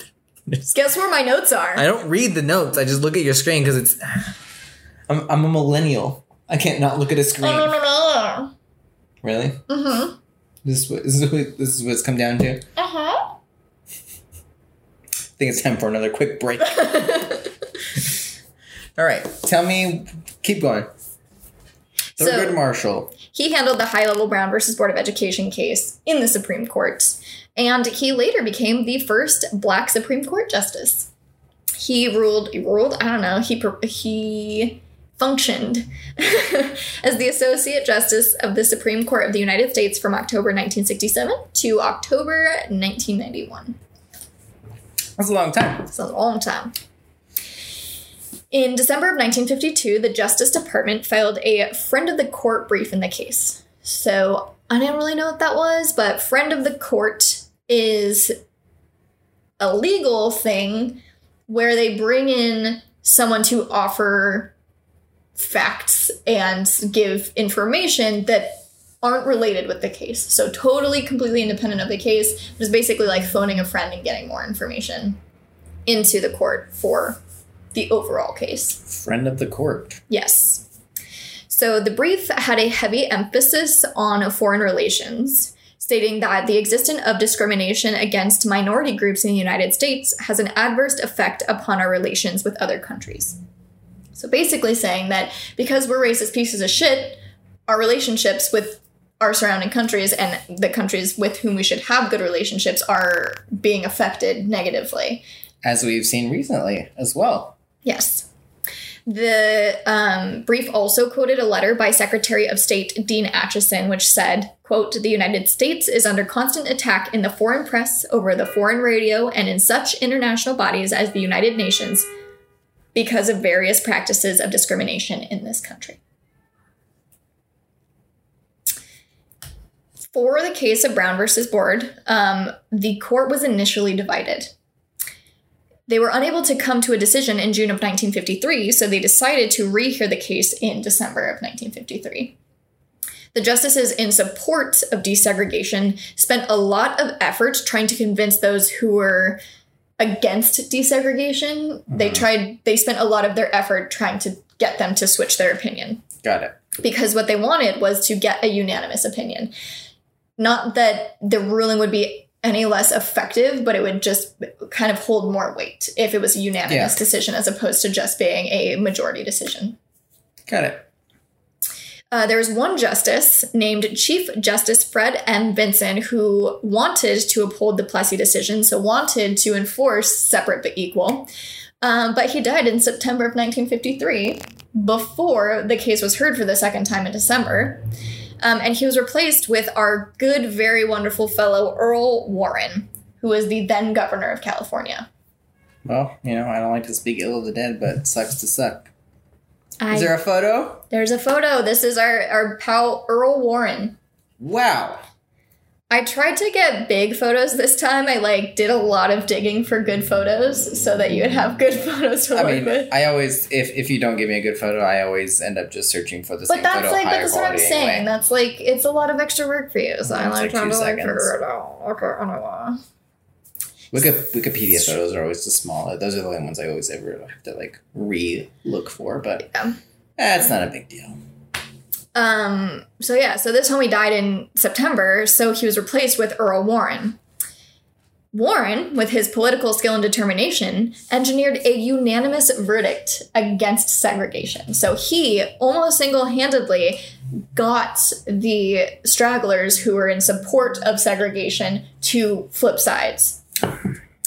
[SPEAKER 2] Guess where my notes are?
[SPEAKER 1] I don't read the notes. I just look at your screen because it's. I'm I'm a millennial. I can't not look at a screen.
[SPEAKER 2] uh
[SPEAKER 1] Really?
[SPEAKER 2] huh.
[SPEAKER 1] This is what this is what, this is what it's come down to.
[SPEAKER 2] Uh huh.
[SPEAKER 1] I think it's time for another quick break. All right, tell me. Keep going.
[SPEAKER 2] So-
[SPEAKER 1] Thurgood Marshall.
[SPEAKER 2] He handled the high level Brown versus Board of Education case in the Supreme Court, and he later became the first black Supreme Court justice. He ruled, ruled, I don't know, he, he functioned as the Associate Justice of the Supreme Court of the United States from October 1967 to October 1991.
[SPEAKER 1] That's a long time.
[SPEAKER 2] It's a long time. In December of 1952, the Justice Department filed a friend of the court brief in the case. So I didn't really know what that was, but friend of the court is a legal thing where they bring in someone to offer facts and give information that aren't related with the case. So totally completely independent of the case. It's basically like phoning a friend and getting more information into the court for the overall case.
[SPEAKER 1] Friend of the court.
[SPEAKER 2] Yes. So the brief had a heavy emphasis on foreign relations, stating that the existence of discrimination against minority groups in the United States has an adverse effect upon our relations with other countries. So basically saying that because we're racist pieces of shit, our relationships with our surrounding countries and the countries with whom we should have good relationships are being affected negatively.
[SPEAKER 1] As we've seen recently as well.
[SPEAKER 2] Yes. The um, brief also quoted a letter by Secretary of State Dean Acheson, which said, quote, the United States is under constant attack in the foreign press, over the foreign radio, and in such international bodies as the United Nations because of various practices of discrimination in this country. For the case of Brown versus Board, um, the court was initially divided. They were unable to come to a decision in June of 1953, so they decided to rehear the case in December of 1953. The justices in support of desegregation spent a lot of effort trying to convince those who were against desegregation. They mm-hmm. tried they spent a lot of their effort trying to get them to switch their opinion
[SPEAKER 1] Got it.
[SPEAKER 2] because what they wanted was to get a unanimous opinion. Not that the ruling would be any less effective, but it would just kind of hold more weight if it was a unanimous
[SPEAKER 1] Yeah.
[SPEAKER 2] decision as opposed to just being a majority decision.
[SPEAKER 1] Got it.
[SPEAKER 2] Uh, there was one justice named Chief Justice Fred M. Vinson who wanted to uphold the Plessy decision, so wanted to enforce separate but equal. Um, but he died in September of 1953 before the case was heard for the second time in December. Um, and he was replaced with our good, very wonderful fellow Earl Warren, who was the then governor of California.
[SPEAKER 1] Well, you know, I don't like to speak ill of the dead, but sucks to suck.
[SPEAKER 2] I,
[SPEAKER 1] Is there a photo?
[SPEAKER 2] there's a photo. This is our, our pal Earl Warren.
[SPEAKER 1] Wow.
[SPEAKER 2] I tried to get big photos this time. I like did a lot of digging for good photos so that you would have good photos to
[SPEAKER 1] I
[SPEAKER 2] work
[SPEAKER 1] mean,
[SPEAKER 2] with.
[SPEAKER 1] I always if if you don't give me a good photo, I always end up just searching for the
[SPEAKER 2] But
[SPEAKER 1] same
[SPEAKER 2] that's
[SPEAKER 1] photo
[SPEAKER 2] like
[SPEAKER 1] higher
[SPEAKER 2] that's what I'm
[SPEAKER 1] quality
[SPEAKER 2] saying. That's like it's a lot of extra work for you. So I'm like
[SPEAKER 1] like
[SPEAKER 2] trying to like
[SPEAKER 1] seconds.
[SPEAKER 2] figure it out. Okay, anyway.
[SPEAKER 1] Wiki- Wikipedia photos are always the small. Those are the only ones I always ever have to like re look for, but
[SPEAKER 2] Yeah.
[SPEAKER 1] eh, it's not a big deal.
[SPEAKER 2] Um. So yeah. So this homie died in September. So he was replaced with Earl Warren. Warren, with his political skill and determination, engineered a unanimous verdict against segregation. So he almost single handedly got the stragglers who were in support of segregation to flip sides.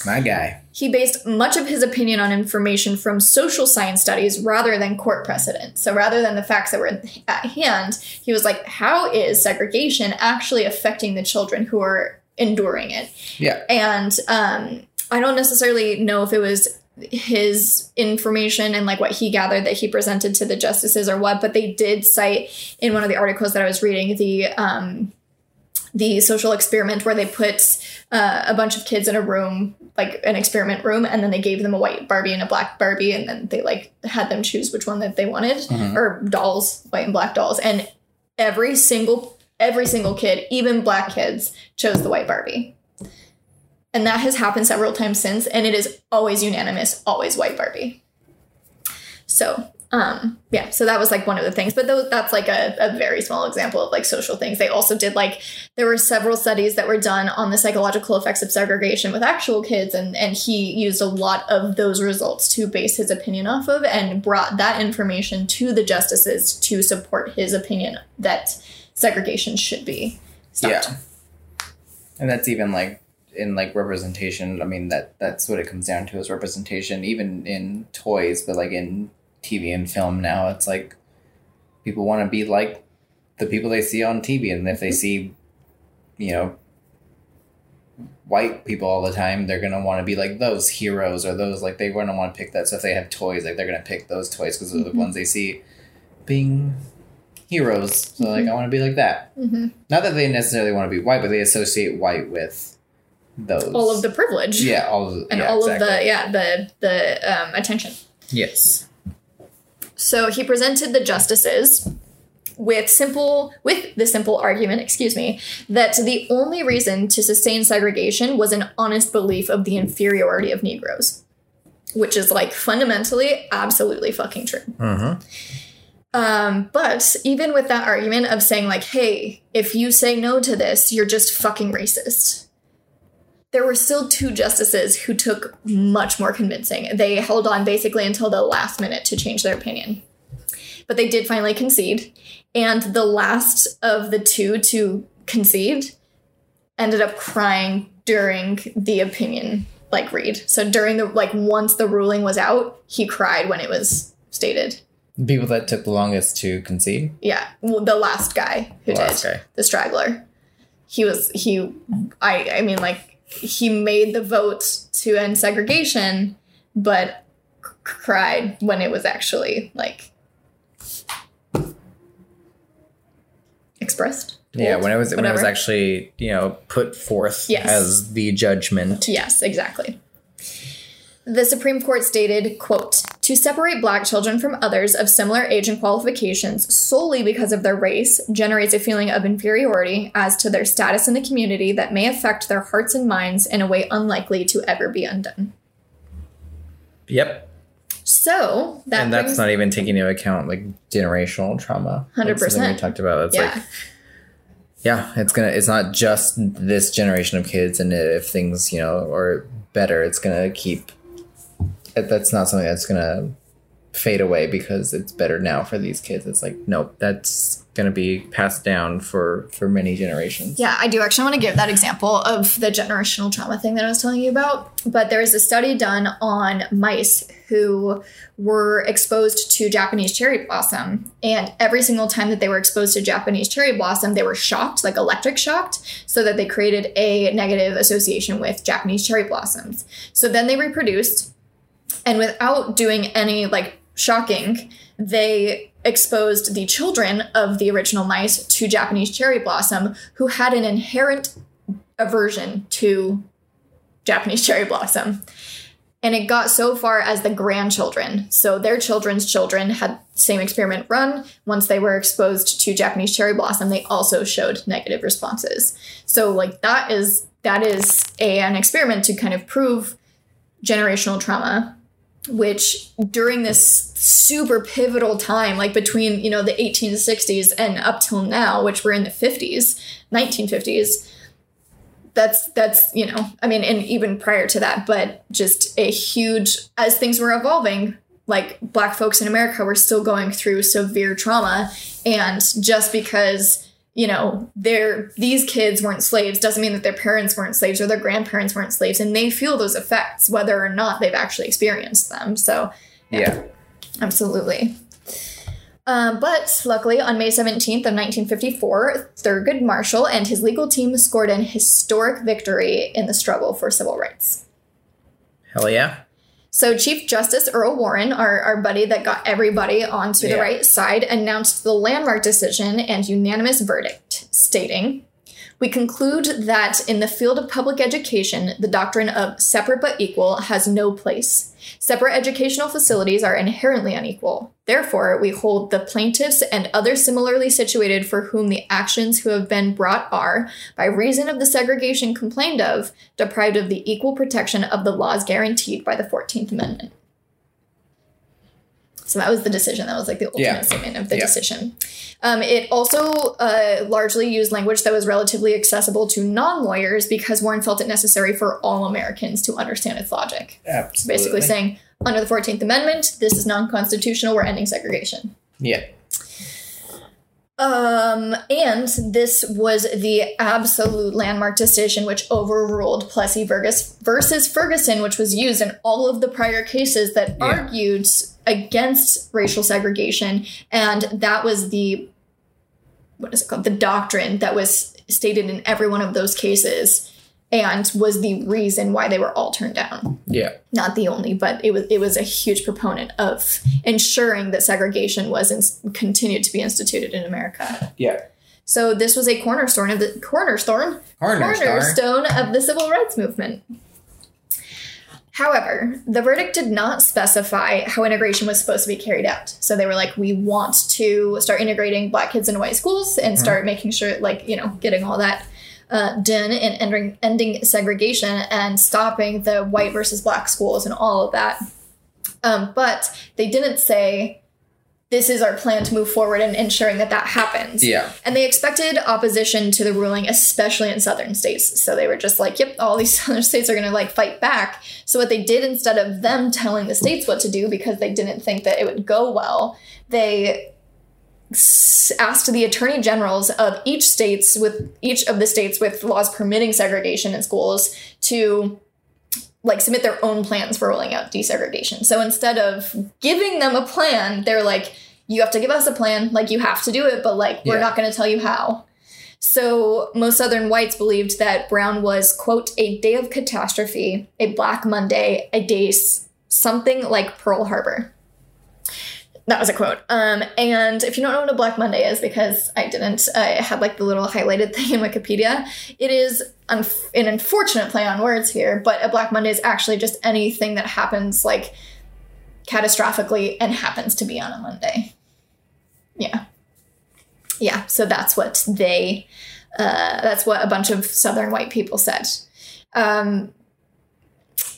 [SPEAKER 1] My guy.
[SPEAKER 2] He based much of his opinion on information from social science studies rather than court precedent. So rather than the facts that were at hand, he was like, how is segregation actually affecting the children who are enduring it?
[SPEAKER 1] Yeah.
[SPEAKER 2] And um, I don't necessarily know if it was his information and like what he gathered that he presented to the justices or what, but they did cite in one of the articles that I was reading the um, the social experiment where they put uh, a bunch of kids in a room, like an experiment room, and then they gave them a white Barbie and a black Barbie, and then they like had them choose which one that they wanted,
[SPEAKER 1] Mhm.
[SPEAKER 2] or dolls, white and black dolls, and every single every single kid, even black kids, chose the white Barbie. And that has happened several times since, and it is always unanimous, always white Barbie. So, um, yeah, so that was like one of the things, but that's like a, a very small example of like social things. They also did like there were several studies that were done on the psychological effects of segregation with actual kids, and and he used a lot of those results to base his opinion off of, and brought that information to the justices to support his opinion that segregation should be stopped.
[SPEAKER 1] Yeah. And that's even like in like representation. I mean that that's what it comes down to is representation, even in toys, but like in TV and film now. It's like people want to be like the people they see on TV, and if they see, you know, white people all the time, they're gonna want to be like those heroes or those like they're gonna want to pick that. So if they have toys, like they're gonna pick those toys because they're the ones they see being heroes. So like I want to be like that.
[SPEAKER 2] hmm
[SPEAKER 1] Not that they necessarily want to be white, but they associate white with those.
[SPEAKER 2] All of the privilege.
[SPEAKER 1] yeah, all of
[SPEAKER 2] And
[SPEAKER 1] yeah,
[SPEAKER 2] all of the yeah the the um, attention.
[SPEAKER 1] yes.
[SPEAKER 2] So he presented the justices with simple with the simple argument, excuse me, that the only reason to sustain segregation was an honest belief of the inferiority of Negroes, which is like fundamentally absolutely fucking true.
[SPEAKER 1] Mm-hmm.
[SPEAKER 2] Um, but even with that argument of saying like, hey, if you say no to this, you're just fucking racist. There were still two justices who took much more convincing. They held on basically until the last minute to change their opinion. But they did finally concede. And the last of the two to concede ended up crying during the opinion like read. So during the like once the ruling was out, he cried when it was stated.
[SPEAKER 1] The people that took the longest to concede.
[SPEAKER 2] Yeah, well, the last guy who
[SPEAKER 1] The
[SPEAKER 2] did
[SPEAKER 1] guy.
[SPEAKER 2] the straggler. He was he. I I mean like he made the vote to end segregation, but c- cried when it was actually like expressed.
[SPEAKER 1] Yeah, when it was when it was actually you know put forth
[SPEAKER 2] Yes.
[SPEAKER 1] as the judgment.
[SPEAKER 2] Yes, exactly. The Supreme Court stated, quote, to separate black children from others of similar age and qualifications solely because of their race generates a feeling of inferiority as to their status in the community that may affect their hearts and minds in a way unlikely to ever be undone.
[SPEAKER 1] Yep,
[SPEAKER 2] So that
[SPEAKER 1] and that's not even taking into account like generational trauma.
[SPEAKER 2] 100%.
[SPEAKER 1] something We talked about. It's
[SPEAKER 2] yeah,
[SPEAKER 1] like yeah, it's gonna. It's not just this generation of kids, and if things you know are better, it's gonna keep. That- That's not something that's gonna fade away because it's better now for these kids. It's like nope, that's gonna be passed down for for many generations.
[SPEAKER 2] Yeah, I do actually want to give that example of the generational trauma thing that I was telling you about. But there is a study done on mice who were exposed to Japanese cherry blossom. And every single time that they were exposed to Japanese cherry blossom, they were shocked, like electric shocked, so that they created a negative association with Japanese cherry blossoms. So then they reproduced, and without doing any like shocking, they exposed the children of the original mice to Japanese cherry blossom, who had an inherent aversion to Japanese cherry blossom. And it got so far as the grandchildren. So their children's children had same experiment run. Once they were exposed to Japanese cherry blossom, they also showed negative responses. So like that is that is a, an experiment to kind of prove generational trauma which during this super pivotal time like between you know the 1860s and up till now which we're in the 50s 1950s that's that's you know i mean and even prior to that but just a huge as things were evolving like black folks in america were still going through severe trauma. And just because you know they're these kids weren't slaves doesn't mean that their parents weren't slaves or their grandparents weren't slaves and they feel those effects whether or not they've actually experienced them so
[SPEAKER 1] yeah.
[SPEAKER 2] Absolutely. Um, but luckily, on May 17th of 1954, Thurgood Marshall and his legal team scored an historic victory in the struggle for civil rights.
[SPEAKER 1] Hell yeah.
[SPEAKER 2] So Chief Justice Earl Warren, our, our buddy that got everybody onto the right side, announced the landmark decision and unanimous verdict, stating, we conclude that in the field of public education, the doctrine of separate but equal has no place. Separate educational facilities are inherently unequal. Therefore, we hold the plaintiffs and others similarly situated for whom the actions who have been brought are, by reason of the segregation complained of, deprived of the equal protection of the laws guaranteed by the 14th Amendment. So that was the decision. That was like the ultimate
[SPEAKER 1] Yeah.
[SPEAKER 2] statement of the
[SPEAKER 1] Yeah.
[SPEAKER 2] decision. Um, it also uh, largely used language that was relatively accessible to non lawyers because Warren felt it necessary for all Americans to understand its logic.
[SPEAKER 1] Absolutely.
[SPEAKER 2] Basically saying, under the 14th Amendment, this is non constitutional, we're ending segregation.
[SPEAKER 1] Yeah.
[SPEAKER 2] Um, and this was the absolute landmark decision which overruled Plessy versus Ferguson, which was used in all of the prior cases that
[SPEAKER 1] Yeah.
[SPEAKER 2] argued against racial segregation, and that was the what is it called? The doctrine that was stated in every one of those cases and was the reason why they were all turned down.
[SPEAKER 1] Yeah.
[SPEAKER 2] Not the only, but it was it was a huge proponent of ensuring that segregation was in, continued to be instituted in America.
[SPEAKER 1] Yeah.
[SPEAKER 2] So this was a cornerstone of the cornerstone
[SPEAKER 1] Cornerstone.
[SPEAKER 2] cornerstone of the civil rights movement. However, the verdict did not specify how integration was supposed to be carried out. So they were like, we want to start integrating black kids into white schools and mm-hmm. start making sure, like, you know, getting all that uh, done and ending, ending segregation and stopping the white versus black schools and all of that. Um, but they didn't say, this is our plan to move forward and ensuring that that happens.
[SPEAKER 1] Yeah.
[SPEAKER 2] And they expected opposition to the ruling, especially in southern states. So they were just like, yep, all these southern states are going to like fight back. So what they did instead of them telling the states what to do because they didn't think that it would go well, they asked the attorney generals of each states with each of the states with laws permitting segregation in schools to like submit their own plans for rolling out desegregation. So instead of giving them a plan, they're like, you have to give us a plan, like you have to do it, but like we're
[SPEAKER 1] Yeah.
[SPEAKER 2] not going to tell you how. So most Southern whites believed that Brown was, quote, a day of catastrophe, a Black Monday, a day something like Pearl Harbor. That was a quote. Um, and if you don't know what a Black Monday is, because I didn't, I had like the little highlighted thing in Wikipedia. It is unf- an unfortunate play on words here, but a Black Monday is actually just anything that happens like catastrophically and happens to be on a Monday. Yeah. Yeah. So that's what they, uh, that's what a bunch of Southern white people said. Um,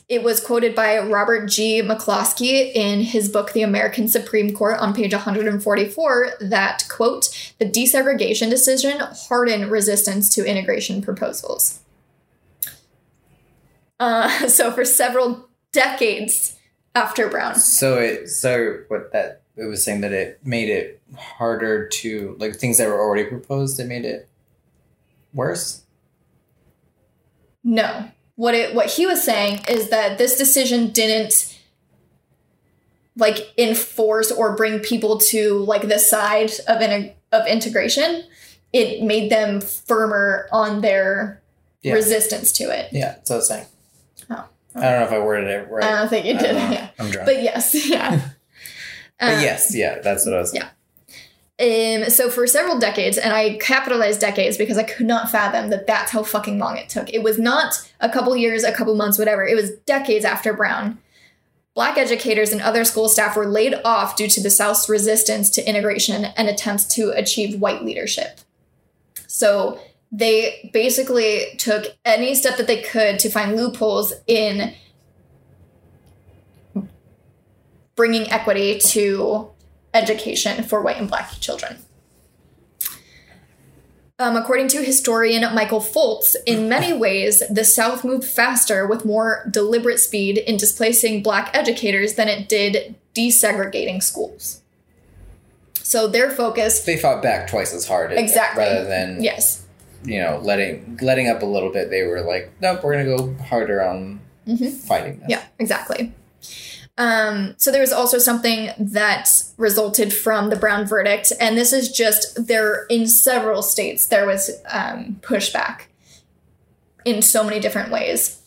[SPEAKER 2] it was quoted by Robert G. McCloskey in his book, The American Supreme Court, on page 144, that, quote, the desegregation decision hardened resistance to integration proposals. Uh, so, for several decades after Brown,
[SPEAKER 1] So it so what that it was saying that it made it harder to like things that were already proposed. It made it worse.
[SPEAKER 2] No. What it what he was saying is that this decision didn't like enforce or bring people to like the side of in, of integration. It made them firmer on their
[SPEAKER 1] Yeah.
[SPEAKER 2] resistance to it.
[SPEAKER 1] Yeah, that's what I was saying.
[SPEAKER 2] Oh.
[SPEAKER 1] I don't know if I worded it right.
[SPEAKER 2] I don't think you did. Yeah.
[SPEAKER 1] I'm drunk.
[SPEAKER 2] But yes, yeah.
[SPEAKER 1] But
[SPEAKER 2] Um,
[SPEAKER 1] yes, yeah, that's what I was.
[SPEAKER 2] yeah. Um, so for several decades, and I capitalized decades because I could not fathom that that's how fucking long it took. It was not a couple years, a couple months, whatever. It was decades after Brown. Black educators and other school staff were laid off due to the South's resistance to integration and attempts to achieve white leadership. So they basically took any step that they could to find loopholes in bringing equity to education for white and black children. Um, according to historian Michael Fultz, in many ways, the South moved faster with more deliberate speed in displacing black educators than it did desegregating schools. So their focus,
[SPEAKER 1] They fought back twice as hard,
[SPEAKER 2] Exactly.
[SPEAKER 1] rather than
[SPEAKER 2] yes,
[SPEAKER 1] you know letting letting up a little bit. They were like, nope, we're gonna go harder on
[SPEAKER 2] Mhm.
[SPEAKER 1] fighting this.
[SPEAKER 2] Yeah, exactly. Um, so there was also something that resulted from the Brown verdict, and this is just there in several states there was um, pushback in so many different ways.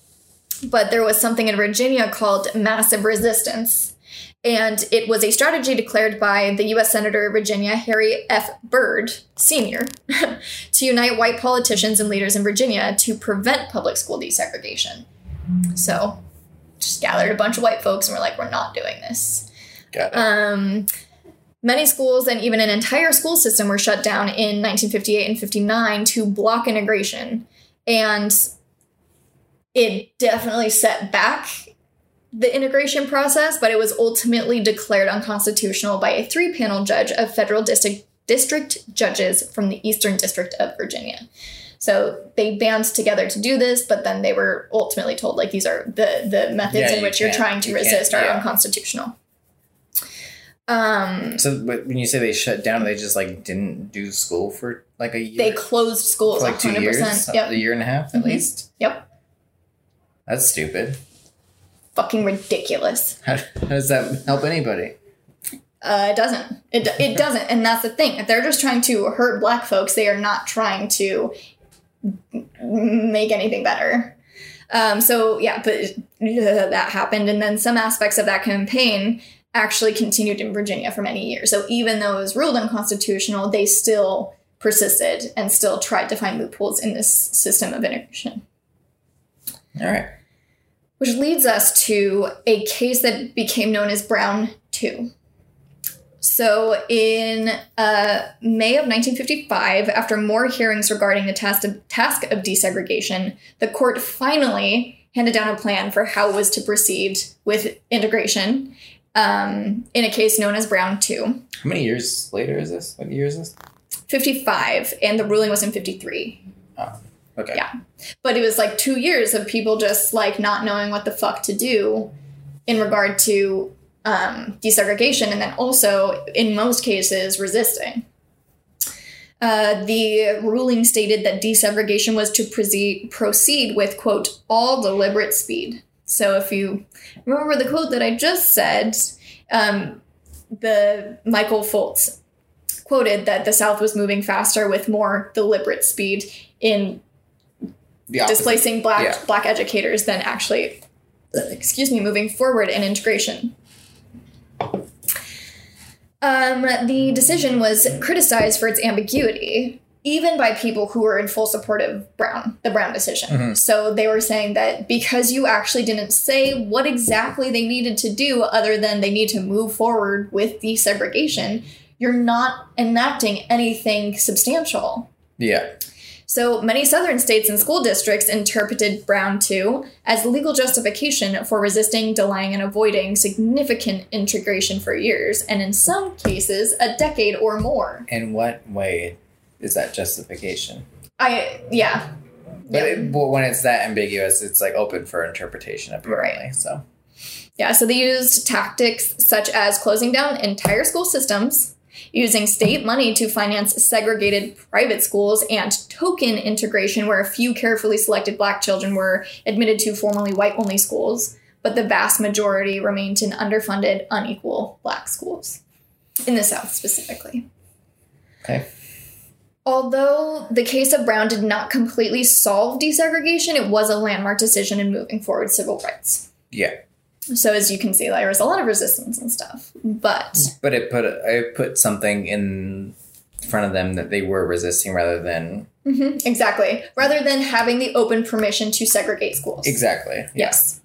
[SPEAKER 2] But there was something in Virginia called massive resistance, and it was a strategy declared by the U.S. Senator of Virginia Harry F. Byrd Sr. to unite white politicians and leaders in Virginia to prevent public school desegregation. So just gathered a bunch of white folks and were like, we're not doing this.
[SPEAKER 1] Got it.
[SPEAKER 2] Um, many schools and even an entire school system were shut down in 1958 and 59 to block integration. And it definitely set back the integration process, but it was ultimately declared unconstitutional by a three panel judge of federal district, district judges from the Eastern District of Virginia. So they band together to do this, but then they were ultimately told like these are the the methods
[SPEAKER 1] Yeah,
[SPEAKER 2] in
[SPEAKER 1] you
[SPEAKER 2] which you're trying to
[SPEAKER 1] you
[SPEAKER 2] resist are
[SPEAKER 1] yeah.
[SPEAKER 2] unconstitutional. Um,
[SPEAKER 1] so but when you say they shut down, they just like didn't do school for like a year,
[SPEAKER 2] they closed
[SPEAKER 1] for
[SPEAKER 2] schools
[SPEAKER 1] like two
[SPEAKER 2] 100%.
[SPEAKER 1] years,
[SPEAKER 2] Yep.
[SPEAKER 1] a year and a half at
[SPEAKER 2] Mhm.
[SPEAKER 1] least.
[SPEAKER 2] Yep.
[SPEAKER 1] That's stupid.
[SPEAKER 2] Fucking ridiculous.
[SPEAKER 1] How, how does that help anybody?
[SPEAKER 2] Uh, it doesn't. It, it doesn't. And that's the thing. If they're just trying to hurt black folks, they are not trying to make anything better. Um, so, yeah, but uh, that happened. And then some aspects of that campaign actually continued in Virginia for many years. So, even though it was ruled unconstitutional, they still persisted and still tried to find loopholes in this system of integration.
[SPEAKER 1] All right.
[SPEAKER 2] Which leads us to a case that became known as Brown 2. So, in uh, May of 1955, after more hearings regarding the task of, task of desegregation, the court finally handed down a plan for how it was to proceed with integration um, in a case known as Brown 2.
[SPEAKER 1] How many years later is this? What year is this?
[SPEAKER 2] 55, and the ruling was in 53.
[SPEAKER 1] Oh, Okay.
[SPEAKER 2] Yeah. But it was like two years of people just like not knowing what the fuck to do in regard to um, desegregation, and then also in most cases resisting. Uh, the ruling stated that desegregation was to proceed, proceed with quote all deliberate speed. So if you remember the quote that I just said, um, the Michael Fultz quoted that the South was moving faster with more deliberate speed in displacing black
[SPEAKER 1] Yeah.
[SPEAKER 2] black educators than actually excuse me moving forward in integration um, the decision was criticized for its ambiguity even by people who were in full support of brown the brown decision
[SPEAKER 1] Mhm.
[SPEAKER 2] so they were saying that because you actually didn't say what exactly they needed to do other than they need to move forward with desegregation you're not enacting anything substantial
[SPEAKER 1] Yeah.
[SPEAKER 2] So many southern states and school districts interpreted Brown 2 as legal justification for resisting, delaying, and avoiding significant integration for years, and in some cases, a decade or more.
[SPEAKER 1] In what way is that justification?
[SPEAKER 2] I, yeah.
[SPEAKER 1] But,
[SPEAKER 2] Yeah.
[SPEAKER 1] it, but when it's that ambiguous, it's like open for interpretation apparently. So
[SPEAKER 2] Yeah, so they used tactics such as closing down entire school systems, using state mm-hmm. money to finance segregated private schools, and token integration, where a few carefully selected black children were admitted to formerly white only schools, but the vast majority remained in underfunded, unequal black schools, in the South specifically.
[SPEAKER 1] okay.
[SPEAKER 2] Although the case of Brown did not completely solve desegregation, it was a landmark decision in moving forward civil rights.
[SPEAKER 1] Yeah.
[SPEAKER 2] So as you can see, there was a lot of resistance and stuff. But
[SPEAKER 1] But it put I put something in front of them that they were resisting rather than
[SPEAKER 2] Mhm, exactly, rather than having the open permission to segregate schools.
[SPEAKER 1] exactly. Yeah.
[SPEAKER 2] Yes.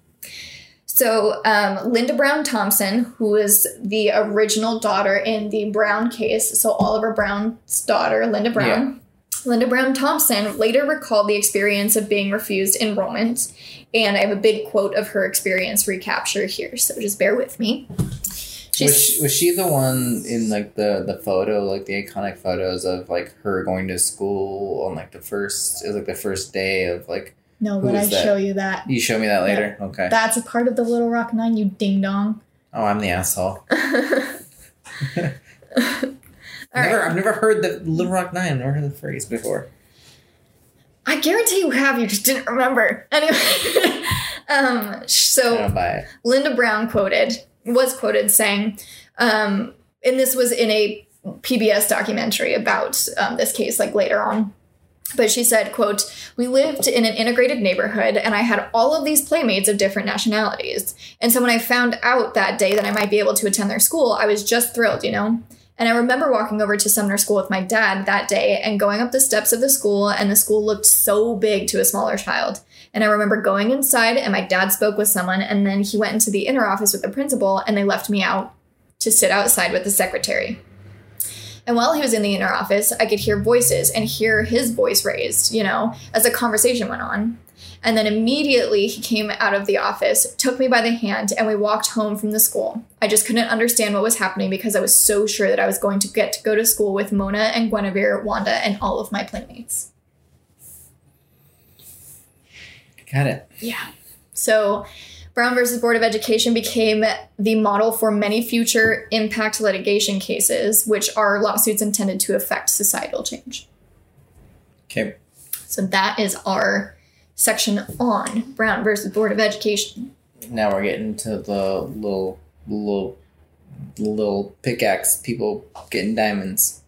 [SPEAKER 2] So um, Linda Brown Thompson, who is the original daughter in the Brown case, so Oliver Brown's daughter, Linda Brown. Linda Brown Thompson later recalled the experience of being refused enrollment, and I have a big quote of her experience recapture here, so just bear with me.
[SPEAKER 1] Was she, was she the one in like the the photo, like the iconic photos of like her going to school on like the first it was like the first day of like
[SPEAKER 2] no,
[SPEAKER 1] who
[SPEAKER 2] but I
[SPEAKER 1] that?
[SPEAKER 2] show you that.
[SPEAKER 1] you show me that later? Okay.
[SPEAKER 2] That's a part of the Little Rock Nine, you ding dong.
[SPEAKER 1] oh, I'm the asshole.
[SPEAKER 2] All
[SPEAKER 1] never,
[SPEAKER 2] right.
[SPEAKER 1] I've never heard the Little Rock Nine. I've never heard the phrase before.
[SPEAKER 2] I guarantee you have, you just didn't remember. Anyway, um, so
[SPEAKER 1] don't buy it.
[SPEAKER 2] Linda Brown quoted, was quoted saying, um, and this was in a PBS documentary about um, this case, like later on. But she said, quote, we lived in an integrated neighborhood and I had all of these playmates of different nationalities. And so when I found out that day that I might be able to attend their school, I was just thrilled, you know? And I remember walking over to Sumner School with my dad that day and going up the steps of the school, and the school looked so big to a smaller child. And I remember going inside, and my dad spoke with someone, and then he went into the inner office with the principal, and they left me out to sit outside with the secretary. And while he was in the inner office, I could hear voices and hear his voice raised, you know, as the conversation went on. And then immediately he came out of the office, took me by the hand, and we walked home from the school. I just couldn't understand what was happening because I was so sure that I was going to get to go to school with Mona and Guinevere, Wanda, and all of my playmates.
[SPEAKER 1] Got it.
[SPEAKER 2] Yeah. So Brown versus Board of Education became the model for many future impact litigation cases, which are lawsuits intended to affect societal change.
[SPEAKER 1] Okay.
[SPEAKER 2] So that is our section on Brown versus Board of Education.
[SPEAKER 1] Now we're getting to the little little little pickaxe people getting diamonds.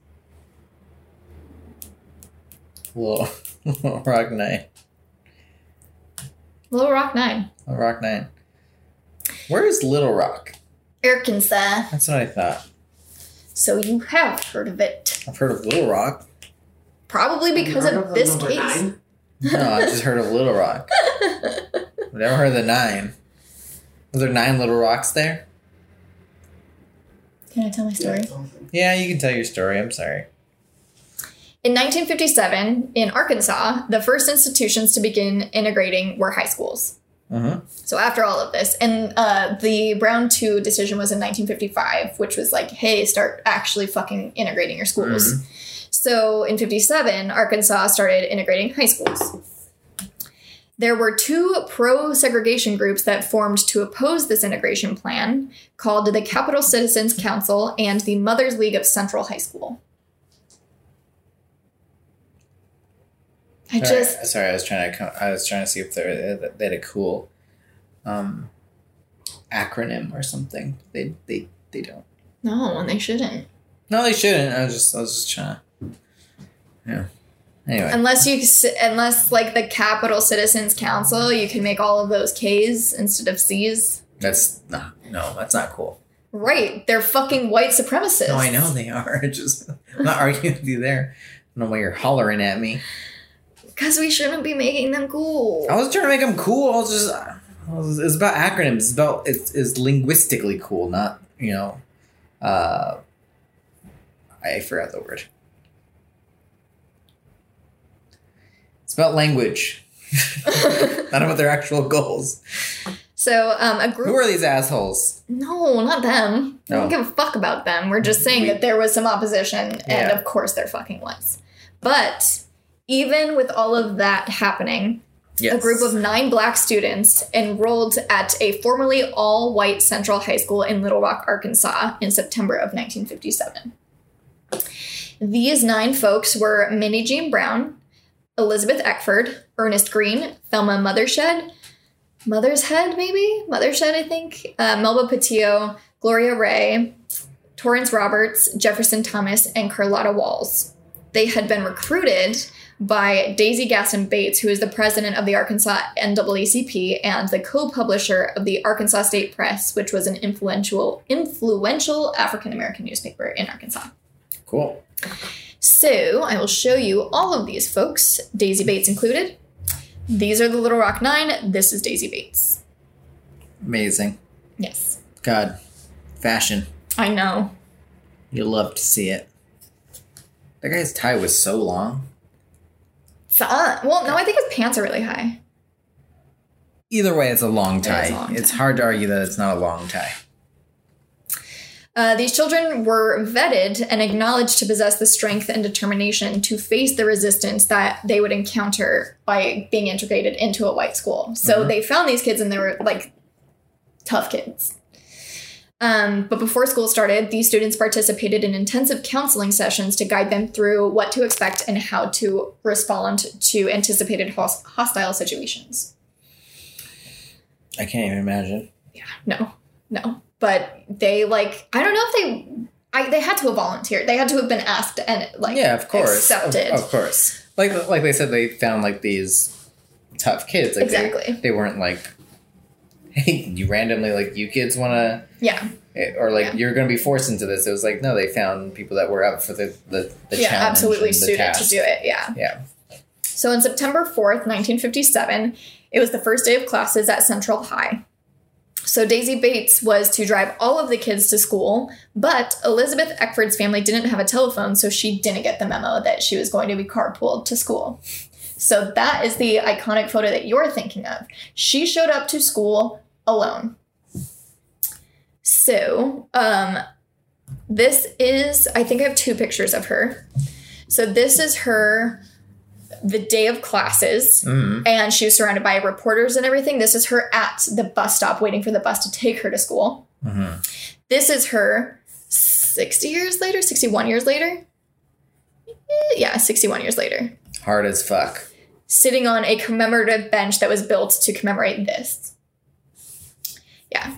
[SPEAKER 1] Little, little Rock Nine.
[SPEAKER 2] Little Rock Nine,
[SPEAKER 1] Little Rock Nine. Where is Little Rock?
[SPEAKER 2] Arkansas.
[SPEAKER 1] That's what I thought.
[SPEAKER 2] So you have heard of it,
[SPEAKER 1] I've heard of Little Rock.
[SPEAKER 2] probably because
[SPEAKER 3] Heard
[SPEAKER 2] of this case.
[SPEAKER 3] nine?
[SPEAKER 1] No, I've just heard of Little Rock. Never heard of the nine. Was there nine Little Rocks there?
[SPEAKER 2] Can I tell my story?
[SPEAKER 3] it's.
[SPEAKER 1] Yeah, you can tell your story. I'm sorry.
[SPEAKER 2] In 1957, in Arkansas, the first institutions to begin integrating were high schools.
[SPEAKER 1] Uh-huh.
[SPEAKER 2] So after all of this, and uh, the Brown 2 decision was in 1955, which was like, hey, start actually fucking integrating your schools. So in 57, Arkansas started integrating high schools. There were two pro segregation groups that formed to oppose this integration plan called the Capital Citizens Council and the Mothers League of Central High School. I
[SPEAKER 1] Sorry,
[SPEAKER 2] just
[SPEAKER 1] sorry, I was trying to I was trying to see if they they had a cool um acronym or something. They they they don't.
[SPEAKER 2] no, and they shouldn't.
[SPEAKER 1] No, they shouldn't. I was just I was just trying to Yeah. Anyway.
[SPEAKER 2] Unless you, unless like the Capital Citizens Council, you can make all of those K's instead of C's.
[SPEAKER 1] That's no no, that's not cool.
[SPEAKER 2] Right, they're fucking white supremacists.
[SPEAKER 1] No, I know they are. Just I'm not arguing with you there. I don't know why you're hollering at me.
[SPEAKER 2] Because we shouldn't be making them cool.
[SPEAKER 1] I was trying to make them cool. I was just I was, it's about acronyms. It's about it's, it's linguistically cool, not you know. Uh, I forgot the word. It's about language, not about their actual goals.
[SPEAKER 2] So, um, a group.
[SPEAKER 1] Who are these assholes?
[SPEAKER 2] no, not them. I don't give a fuck about them. We're just saying
[SPEAKER 1] We-
[SPEAKER 2] that there was some opposition, and of course there fucking was. But even with all of that happening,
[SPEAKER 1] Yes.
[SPEAKER 2] a group of nine black students enrolled at a formerly all white Central High School in Little Rock, Arkansas in September of 1957. These nine folks were Minnie Jean Brown, Elizabeth Eckford, Ernest Green, Thelma Mothershed, Mother's Head, maybe? Mothershed, I think. Uh, Melba Pattillo, Gloria Ray, Torrance Roberts, Jefferson Thomas, and Carlotta Walls. They had been recruited by Daisy Gaston Bates, who is the president of the Arkansas NAACP and the co-publisher of the Arkansas State Press, which was an influential influential African American newspaper in Arkansas.
[SPEAKER 1] cool.
[SPEAKER 2] So I will show you all of these folks, Daisy Bates included. These are the Little Rock Nine. This is Daisy Bates.
[SPEAKER 1] Amazing.
[SPEAKER 2] Yes,
[SPEAKER 1] God, fashion.
[SPEAKER 2] I know.
[SPEAKER 1] You love to see it. That guy's tie was so long.
[SPEAKER 2] Fun. Uh, well, no, I think his pants are really high.
[SPEAKER 1] Either way, it's a long tie.
[SPEAKER 2] is a long
[SPEAKER 1] it's
[SPEAKER 2] tie.
[SPEAKER 1] hard to argue that it's not a long tie.
[SPEAKER 2] Uh, these children were vetted and acknowledged to possess the strength and determination to face the resistance that they would encounter by being integrated into a white school. So
[SPEAKER 1] Mhm.
[SPEAKER 2] they found these kids and they were like tough kids. Um, but before school started, these students participated in intensive counseling sessions to guide them through what to expect and how to respond to anticipated hos- hostile situations.
[SPEAKER 1] I can't even imagine.
[SPEAKER 2] Yeah, no, no. But they like I don't know if they I they had to have volunteered. They had to have been asked and like
[SPEAKER 1] yeah, of course.
[SPEAKER 2] Accepted.
[SPEAKER 1] Of, course. Like like they said, they found like these tough kids. Like
[SPEAKER 2] Exactly.
[SPEAKER 1] They, weren't like, hey, you randomly like you kids want to,
[SPEAKER 2] Yeah, eh,
[SPEAKER 1] or like
[SPEAKER 2] Yeah.
[SPEAKER 1] you're going to be forced into this. It was like no, they found people that were up for the the, the
[SPEAKER 2] yeah,
[SPEAKER 1] challenge
[SPEAKER 2] absolutely suited to do it. Yeah.
[SPEAKER 1] Yeah.
[SPEAKER 2] So on September 4th, 1957, it was the first day of classes at Central High. So Daisy Bates was to drive all of the kids to school, but Elizabeth Eckford's family didn't have a telephone, so she didn't get the memo that she was going to be carpooled to school. So that is the iconic photo that you're thinking of. She showed up to school alone. So, um, this is, I think I have two pictures of her. So this is her the day of classes
[SPEAKER 1] Mhm.
[SPEAKER 2] and she was surrounded by reporters and everything. This is her at the bus stop waiting for the bus to take her to school.
[SPEAKER 1] Mhm.
[SPEAKER 2] This is her 60 years later, 61 years later. Yeah, 61 years later.
[SPEAKER 1] Hard as fuck.
[SPEAKER 2] Sitting on a commemorative bench that was built to commemorate this. Yeah.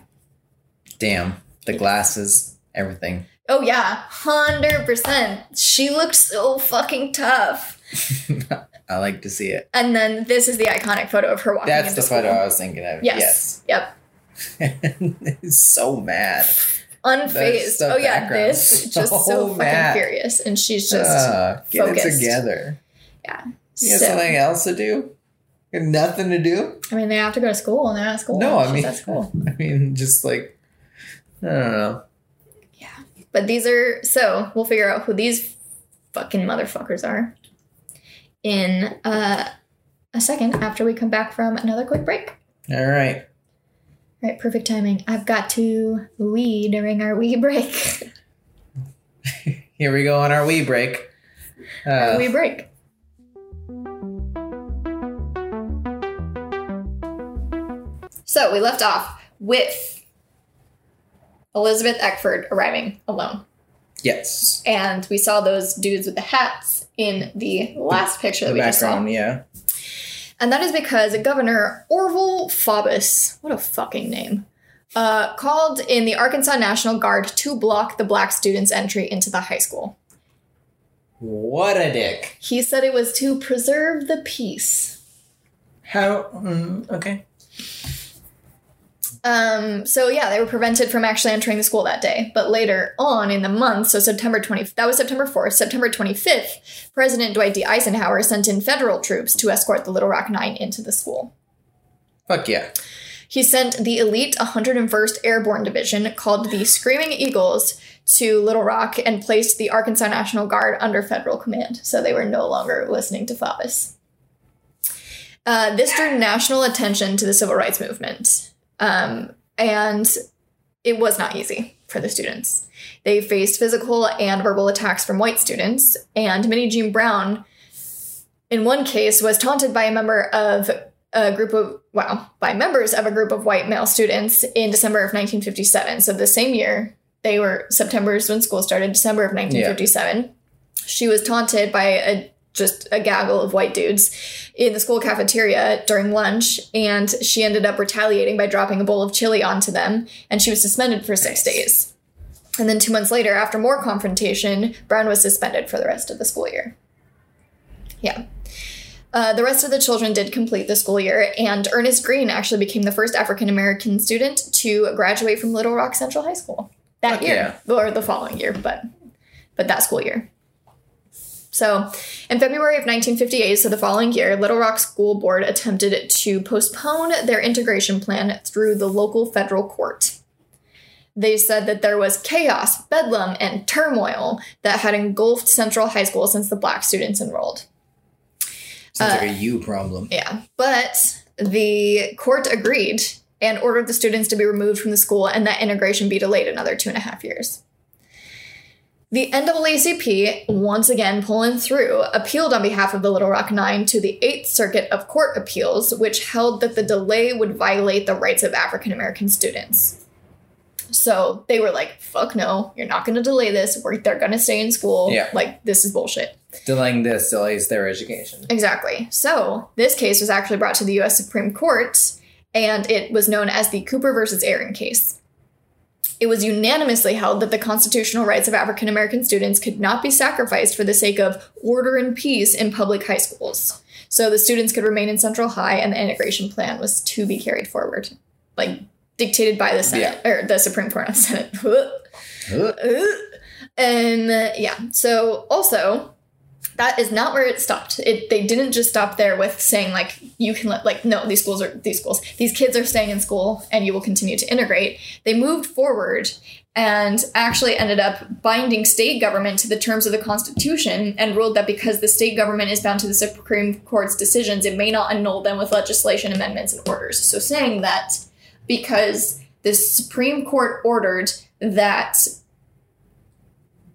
[SPEAKER 1] Damn. The glasses, everything.
[SPEAKER 2] Oh yeah, hundred percent. She looked so fucking tough.
[SPEAKER 1] I like to see it.
[SPEAKER 2] And then this is the iconic photo of her walking.
[SPEAKER 1] That's the photo. I was thinking of.
[SPEAKER 2] Yes. Yep.
[SPEAKER 1] Yes. it's so mad.
[SPEAKER 2] Unfazed. Oh yeah,
[SPEAKER 1] background.
[SPEAKER 2] this just so
[SPEAKER 1] So
[SPEAKER 2] fucking
[SPEAKER 1] mad.
[SPEAKER 2] furious, and she's just
[SPEAKER 1] Uh, get it together.
[SPEAKER 2] yeah.
[SPEAKER 1] You have
[SPEAKER 2] So-
[SPEAKER 1] something else to do? Nothing to do?
[SPEAKER 2] I mean, they have to go to school, and they're at school.
[SPEAKER 1] No, I mean-
[SPEAKER 2] at school.
[SPEAKER 1] I mean, just like, I don't know.
[SPEAKER 2] Yeah, but these are so we'll figure out who these fucking motherfuckers are in uh, a second after we come back from another quick break.
[SPEAKER 1] All right.
[SPEAKER 2] All right, perfect timing. I've got to wee during our wee break.
[SPEAKER 1] Here we go on our wee break.
[SPEAKER 2] Our
[SPEAKER 1] Uh,
[SPEAKER 2] wee break. So we left off with Elizabeth Eckford arriving alone.
[SPEAKER 1] yes.
[SPEAKER 2] And we saw those dudes with the hats in the last picture that we just saw.
[SPEAKER 1] background, yeah.
[SPEAKER 2] And that is because Governor Orville Faubus, what a fucking name, uh, called in the Arkansas National Guard to block the black students' entry into the high school.
[SPEAKER 1] What a dick.
[SPEAKER 2] He said it was to preserve the peace.
[SPEAKER 1] How? Mm, okay.
[SPEAKER 2] Um, so yeah, they were prevented from actually entering the school that day. But later on in the month, so September 20, that was September 4th, September 25th, President Dwight D. Eisenhower sent in federal troops to escort the Little Rock Nine into the school.
[SPEAKER 1] Fuck yeah.
[SPEAKER 2] He sent the elite 101st Airborne Division, called the Screaming Eagles, to Little Rock and placed the Arkansas National Guard under federal command. So they were no longer listening to Faubus. Uh, this drew national attention to the civil rights movement. Um, and it was not easy for the students. They faced physical and verbal attacks from white students, and Minnie Jean Brown, in one case, was taunted by a member of a group of, wow, by members of a group of white male students in December of 1957. So the same year, they were, September is when school started, December of 1957. She was taunted by a just a gaggle of white dudes in the school cafeteria during lunch, and she ended up retaliating by dropping a bowl of chili onto them, and she was suspended for six
[SPEAKER 1] Nice.
[SPEAKER 2] days. And then two months later, after more confrontation, Brown was suspended for the rest of the school year. Yeah. Uh, the rest of the children did complete the school year, and Ernest Green actually became the first African American student to graduate from Little Rock Central High School that
[SPEAKER 1] Fuck
[SPEAKER 2] year, or the following year, but but that school year. So, in February of 1958, so the following year, Little Rock School Board attempted to postpone their integration plan through the local federal court. They said that there was chaos, bedlam, and turmoil that had engulfed Central High School since the black students enrolled.
[SPEAKER 1] Sounds
[SPEAKER 2] Uh,
[SPEAKER 1] like a you problem.
[SPEAKER 2] Yeah, but the court agreed and ordered the students to be removed from the school and that integration be delayed another two and a half years. The NAACP, once again pulling through, appealed on behalf of the Little Rock Nine to the Eighth Circuit of Court Appeals, which held that the delay would violate the rights of African American students. So they were like, fuck no, you're not going to delay this. We're, they're going to stay in school.
[SPEAKER 1] Yeah.
[SPEAKER 2] Like, this is bullshit.
[SPEAKER 1] Delaying this delays their education.
[SPEAKER 2] Exactly. So this case was actually brought to the U.S. Supreme Court, and it was known as the Cooper versus Aaron case. It was unanimously held that the constitutional rights of African American students could not be sacrificed for the sake of order and peace in public high schools. So the students could remain in Central High, and the integration plan was to be carried forward, like dictated by the Senate or the Supreme Court, not Senate. And uh, yeah, so also that is not where it stopped. It they didn't just stop there with saying like you can let like no these schools are these schools these kids are staying in school and you will continue to integrate. They moved forward and actually ended up binding state government to the terms of the Constitution and ruled that because the state government is bound to the Supreme Court's decisions, it may not annul them with legislation amendments and orders. So saying that because the Supreme Court ordered that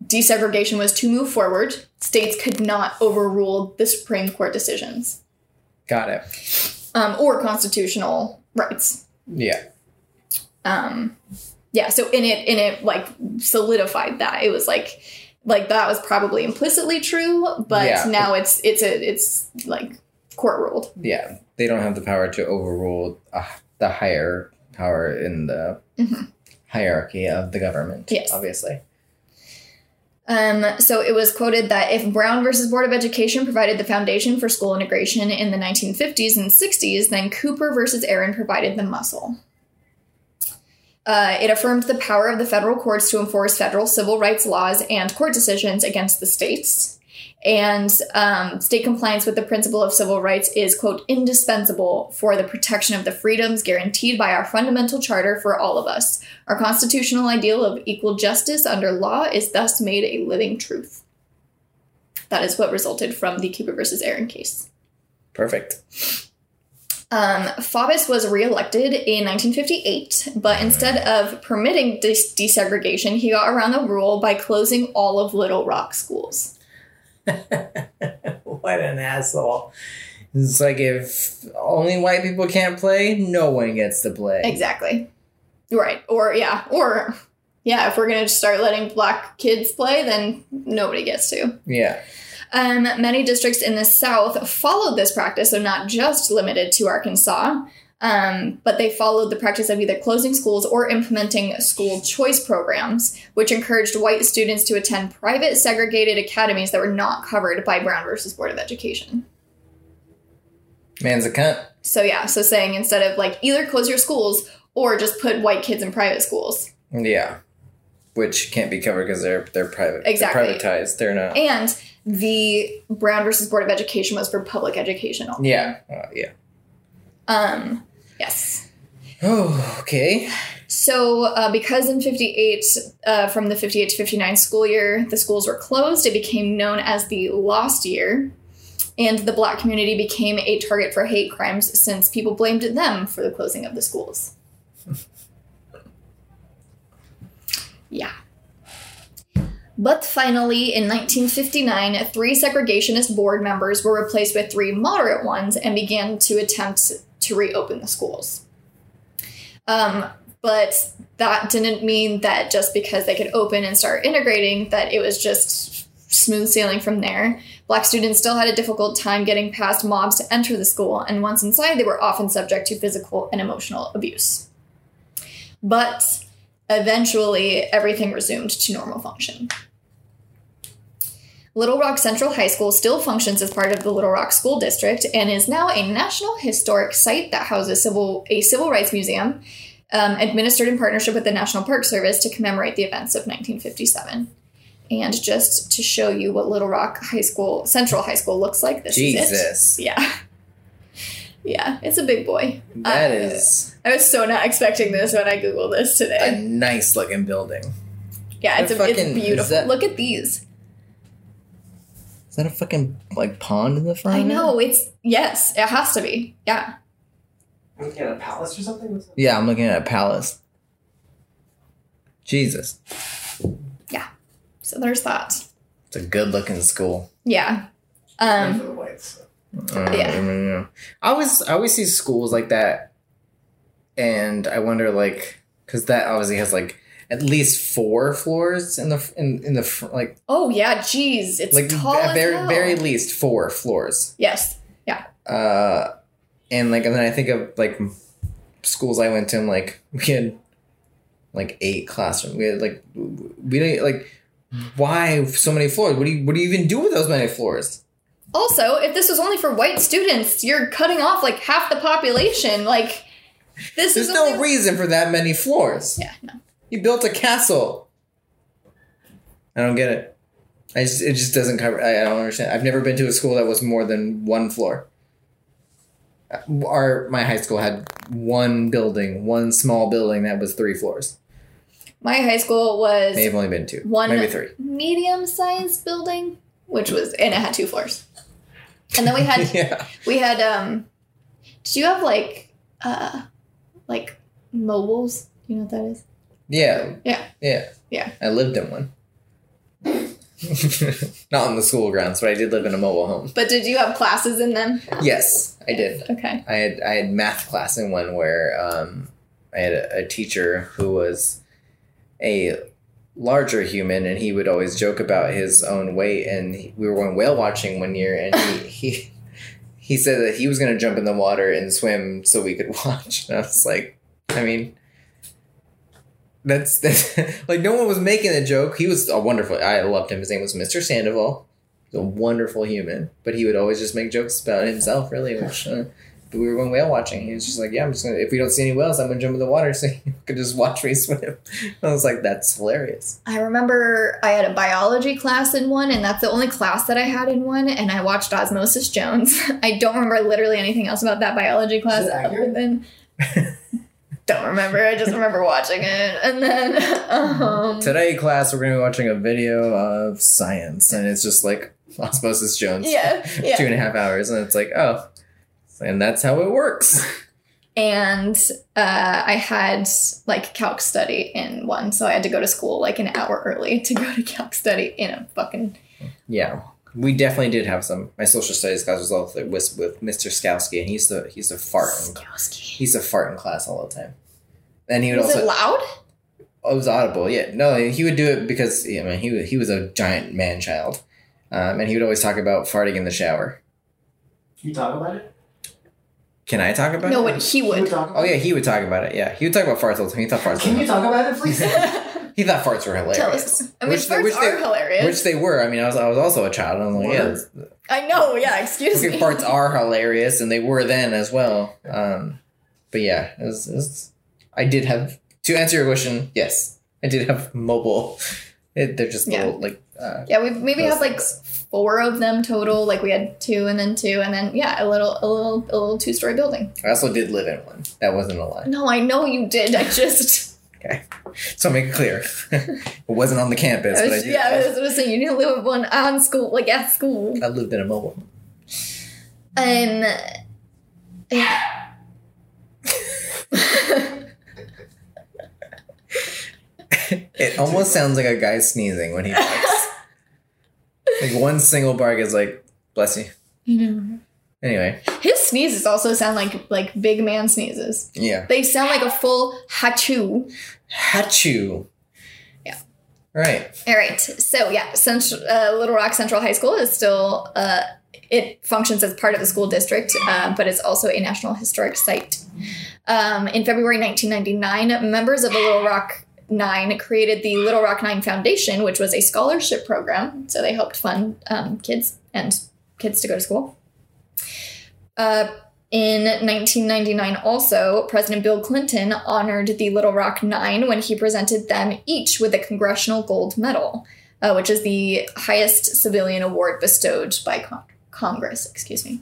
[SPEAKER 2] desegregation was to move forward, states could not overrule the Supreme Court decisions
[SPEAKER 1] Got it.
[SPEAKER 2] um, or constitutional rights.
[SPEAKER 1] Yeah.
[SPEAKER 2] Um, yeah, so in it, in it, like solidified that it was like, like that was probably implicitly true, but
[SPEAKER 1] Yeah.
[SPEAKER 2] now it's it's a it's like court ruled.
[SPEAKER 1] Yeah. They don't have the power to overrule uh, the higher power in the
[SPEAKER 2] Mhm.
[SPEAKER 1] hierarchy of the government.
[SPEAKER 2] Yes.
[SPEAKER 1] obviously.
[SPEAKER 2] Um, so it was quoted that if Brown versus Board of Education provided the foundation for school integration in the 1950s and 60s, then Cooper versus Aaron provided the muscle. Uh, it affirmed the power of the federal courts to enforce federal civil rights laws and court decisions against the states. And um, state compliance with the principle of civil rights is, quote, indispensable for the protection of the freedoms guaranteed by our fundamental charter for all of us. Our constitutional ideal of equal justice under law is thus made a living truth. That is what resulted from the Cooper versus Aaron case.
[SPEAKER 1] Perfect.
[SPEAKER 2] Um, Faubus was reelected in 1958, but instead of permitting des- desegregation, he got around the rule by closing all of Little Rock schools.
[SPEAKER 1] what an asshole. It's like if only white people can't play, no one gets to play.
[SPEAKER 2] Exactly. Right. Or, yeah. Or, yeah, if we're going to start letting black kids play, then nobody gets to.
[SPEAKER 1] Yeah.
[SPEAKER 2] Um, many districts in the South followed this practice, so not just limited to Arkansas, um, but they followed the practice of either closing schools or implementing school choice programs, which encouraged white students to attend private segregated academies that were not covered by Brown versus Board of Education.
[SPEAKER 1] Man's a cunt.
[SPEAKER 2] So, yeah, so saying instead of like either close your schools or just put white kids in private schools.
[SPEAKER 1] Yeah. Which can't be covered because they're they're private.
[SPEAKER 2] Exactly.
[SPEAKER 1] They're privatized. They're not.
[SPEAKER 2] And the Brown versus Board of Education was for public education only.
[SPEAKER 1] Yeah. Uh, yeah.
[SPEAKER 2] Um, yes.
[SPEAKER 1] Oh, okay.
[SPEAKER 2] So, uh, because in 58, uh, from the 58 to 59 school year, the schools were closed, it became known as the Lost Year. And the black community became a target for hate crimes since people blamed them for the closing of the schools. yeah. But finally, in 1959, three segregationist board members were replaced with three moderate ones and began to attempt to reopen the schools. Um, but that didn't mean that just because they could open and start integrating, that it was just smooth sailing from there. Black students still had a difficult time getting past mobs to enter the school, and once inside, they were often subject to physical and emotional abuse. But eventually, everything resumed to normal function. Little Rock Central High School still functions as part of the Little Rock School District and is now a National Historic Site that houses civil, a civil rights museum um, administered in partnership with the National Park Service to commemorate the events of 1957. And just to show you what Little Rock High School, Central High School looks like, this is
[SPEAKER 1] Jesus.
[SPEAKER 2] it. Yeah. Yeah, it's a big boy.
[SPEAKER 1] That
[SPEAKER 2] I-
[SPEAKER 1] is
[SPEAKER 2] I was so not expecting this when I Googled this today.
[SPEAKER 1] a nice looking building.
[SPEAKER 2] Yeah, it's, a,
[SPEAKER 1] fucking- is
[SPEAKER 2] beautiful.
[SPEAKER 1] that-
[SPEAKER 2] Look at these.
[SPEAKER 1] Is that a fucking like pond in the front?
[SPEAKER 2] I know, it's, yes, it has to be. Yeah.
[SPEAKER 3] I'm looking at a palace or something.
[SPEAKER 1] Yeah, I'm looking at a palace. Jesus. Yeah.
[SPEAKER 2] So there's that.
[SPEAKER 1] It's a good looking school.
[SPEAKER 2] Yeah. Um,
[SPEAKER 3] the whites. so.
[SPEAKER 1] Uh,
[SPEAKER 2] Yeah.
[SPEAKER 1] I, don't. I always I always see schools like that, and I wonder like because that obviously has like at least four floors in the in in the like
[SPEAKER 2] oh yeah, geez, it's
[SPEAKER 1] like
[SPEAKER 2] tall
[SPEAKER 1] at very
[SPEAKER 2] hell.
[SPEAKER 1] very least four floors.
[SPEAKER 2] Yes. Yeah.
[SPEAKER 1] Uh, and like and then I think of like schools I went to, and like we had like eight classrooms. We had like we didn't like why so many floors? What do you what do you even do with those many floors?
[SPEAKER 2] Also, if this was only for white students, you're cutting off like half the population. Like this
[SPEAKER 1] There's
[SPEAKER 2] is
[SPEAKER 1] no
[SPEAKER 2] only-
[SPEAKER 1] reason for that many floors.
[SPEAKER 2] Yeah, no.
[SPEAKER 1] You built a castle. I don't get it. I just it just doesn't cover. I, I don't understand. I've never been to a school that was more than one floor. Our my high school had one building, one small building that was three floors.
[SPEAKER 2] My high school was
[SPEAKER 1] May have only been two,
[SPEAKER 2] One-
[SPEAKER 1] maybe three.
[SPEAKER 2] medium-sized building, which was and it had two floors. And then we had
[SPEAKER 1] yeah,
[SPEAKER 2] we had um did you have like uh like mobiles? You know what that is?
[SPEAKER 1] Yeah,
[SPEAKER 2] Yeah.
[SPEAKER 1] yeah,
[SPEAKER 2] Yeah.
[SPEAKER 1] I lived in one. Not on the school grounds, but I did live in a mobile home.
[SPEAKER 2] But did you have classes in them?
[SPEAKER 1] Yes, I did.
[SPEAKER 2] Okay.
[SPEAKER 1] I had I had math class in one where um, I had a, a teacher who was a larger human, and he would always joke about his own weight. And he, we were going whale watching one year, and he he, he said that he was going to jump in the water and swim so we could watch. And I was like, I mean, That's, that's like no one was making a joke. He was a wonderful. I loved him. His name was Mr. Sandoval. He's a wonderful human, but he would always just make jokes about himself. Really, which uh, but we were going whale watching. He was just like, "Yeah, I'm just gonna. If we don't see any whales, I'm gonna jump in the water so you can just watch me swim." I was like, "That's hilarious."
[SPEAKER 2] I remember I had a biology class in one, and that's the only class that I had in one. And I watched Osmosis Jones. I don't remember literally anything else about that biology class other than don't remember. I just remember watching it, and then um,
[SPEAKER 1] Today, class, we're gonna be watching a video of science, and it's just like Osmosis Jones.
[SPEAKER 2] yeah, yeah.
[SPEAKER 1] two and a half hours, and it's like, oh, and that's how it works.
[SPEAKER 2] and uh, I had like calc study in one, so I had to go to school like an hour early to go to calc study in a fucking
[SPEAKER 1] Yeah, we definitely did have some. My social studies class was all with, with Mr. Skowski, and he used to he used to fart. In, he used to fart in class all the time. And he would
[SPEAKER 2] Was
[SPEAKER 1] also
[SPEAKER 2] it loud?
[SPEAKER 1] oh, it was audible. Yeah, no, he would do it because I mean he he was a giant man child, um, and he would always talk about farting in the shower.
[SPEAKER 3] You talk about it?
[SPEAKER 1] Can I talk about
[SPEAKER 2] No,
[SPEAKER 1] it?
[SPEAKER 2] No, but he
[SPEAKER 3] Can you
[SPEAKER 2] would.
[SPEAKER 3] talk about
[SPEAKER 1] Oh yeah, he would talk about it. Yeah, he would talk about farts all the time. He thought farts.
[SPEAKER 3] Can you talk about it, please?
[SPEAKER 1] He thought farts were hilarious.
[SPEAKER 2] Tell us. I mean,
[SPEAKER 1] Which they-
[SPEAKER 2] farts
[SPEAKER 1] which they-
[SPEAKER 2] are hilarious.
[SPEAKER 1] Which they were. I mean, I was I was also a child. I'm like, yeah,
[SPEAKER 2] I know. Yeah. Excuse
[SPEAKER 1] Okay,
[SPEAKER 2] me.
[SPEAKER 1] farts are hilarious, and they were then as well. Um, but yeah, it was, it was- I did have to answer your question. Yes, I did have mobile. It, they're just
[SPEAKER 2] Yeah.
[SPEAKER 1] little like uh,
[SPEAKER 2] Yeah, we maybe
[SPEAKER 1] Those
[SPEAKER 2] had like four of them total. Like we had two and then two and then yeah, a little a little a little two story building.
[SPEAKER 1] I also did live in one. That wasn't a lie.
[SPEAKER 2] No, I know you did. I just
[SPEAKER 1] So I'll make it clear, it wasn't on the campus,
[SPEAKER 2] I
[SPEAKER 1] but I did.
[SPEAKER 2] yeah, I was gonna say you didn't live with one on school, like at school.
[SPEAKER 1] I lived in a mobile.
[SPEAKER 2] Um yeah.
[SPEAKER 1] It almost sounds like a guy sneezing when he barks. like one single bark is like, bless you.
[SPEAKER 2] you know.
[SPEAKER 1] Anyway,
[SPEAKER 2] His sneezes also sound like like big man sneezes.
[SPEAKER 1] yeah.
[SPEAKER 2] They sound like a full hachoo.
[SPEAKER 1] Hachu.
[SPEAKER 2] Yeah.
[SPEAKER 1] Right.
[SPEAKER 2] All right. So yeah, Central, uh, Little Rock Central High School is still uh, it functions as part of the school district, uh, but it's also a National Historic Site. Um, in February 1999, members of the Little Rock Nine created the Little Rock Nine Foundation, which was a scholarship program. So they helped fund um, kids and kids to go to school. Uh, in 1999, also, President Bill Clinton honored the Little Rock Nine when he presented them each with a Congressional Gold Medal, uh, which is the highest civilian award bestowed by con- Congress. Excuse me.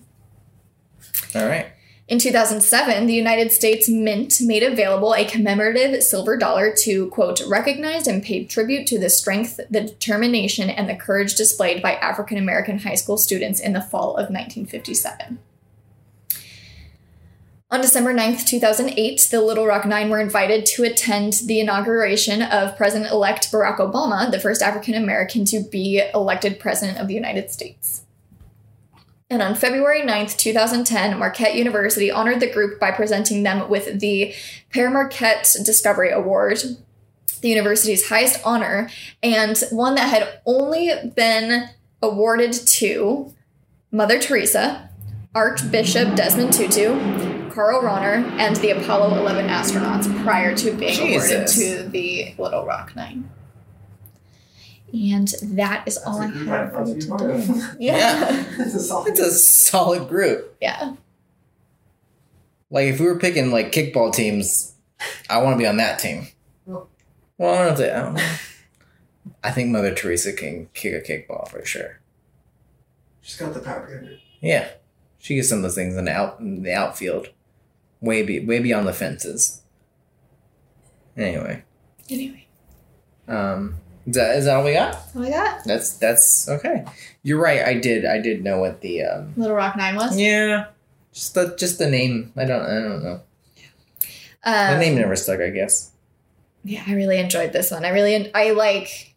[SPEAKER 1] All right.
[SPEAKER 2] In 2007, the United States Mint made available a commemorative silver dollar to, quote, recognize and pay tribute to the strength, the determination, and the courage displayed by African American high school students in the fall of 1957. On December 9th, 2008, the Little Rock Nine were invited to attend the inauguration of President elect Barack Obama, the first African American to be elected President of the United States. And on February 9th, 2010, Marquette University honored the group by presenting them with the Père Marquette Discovery Award, the university's highest honor, and one that had only been awarded to Mother Teresa, Archbishop Desmond Tutu, Karl Rahner, and the Apollo 11 astronauts prior to being awarded to the Little Rock Nine. And that is all I have for you
[SPEAKER 3] group I'd love to be
[SPEAKER 2] today.
[SPEAKER 3] part.
[SPEAKER 2] Yeah.
[SPEAKER 3] It's a solid.
[SPEAKER 1] It's a solid group.
[SPEAKER 2] Yeah.
[SPEAKER 1] Like if we were picking like kickball teams, I want to be on that team.
[SPEAKER 3] Well-
[SPEAKER 1] Well, I don't, think, I don't know. I think Mother Teresa can kick a kickball for sure.
[SPEAKER 3] She's got the power to it.
[SPEAKER 1] Yeah, she gets some of those things in the out in the outfield, way be, way beyond the fences. Anyway,
[SPEAKER 2] Anyway,
[SPEAKER 1] um, is that, is that all we got?
[SPEAKER 2] that's all I got.
[SPEAKER 1] That's that's okay. You're right. I did I did know what the um,
[SPEAKER 2] Little Rock Nine was.
[SPEAKER 1] yeah, just the just the name. I don't I don't know. The
[SPEAKER 2] Um,
[SPEAKER 1] name never stuck. I guess.
[SPEAKER 2] Yeah, I really enjoyed this one. I really, I like,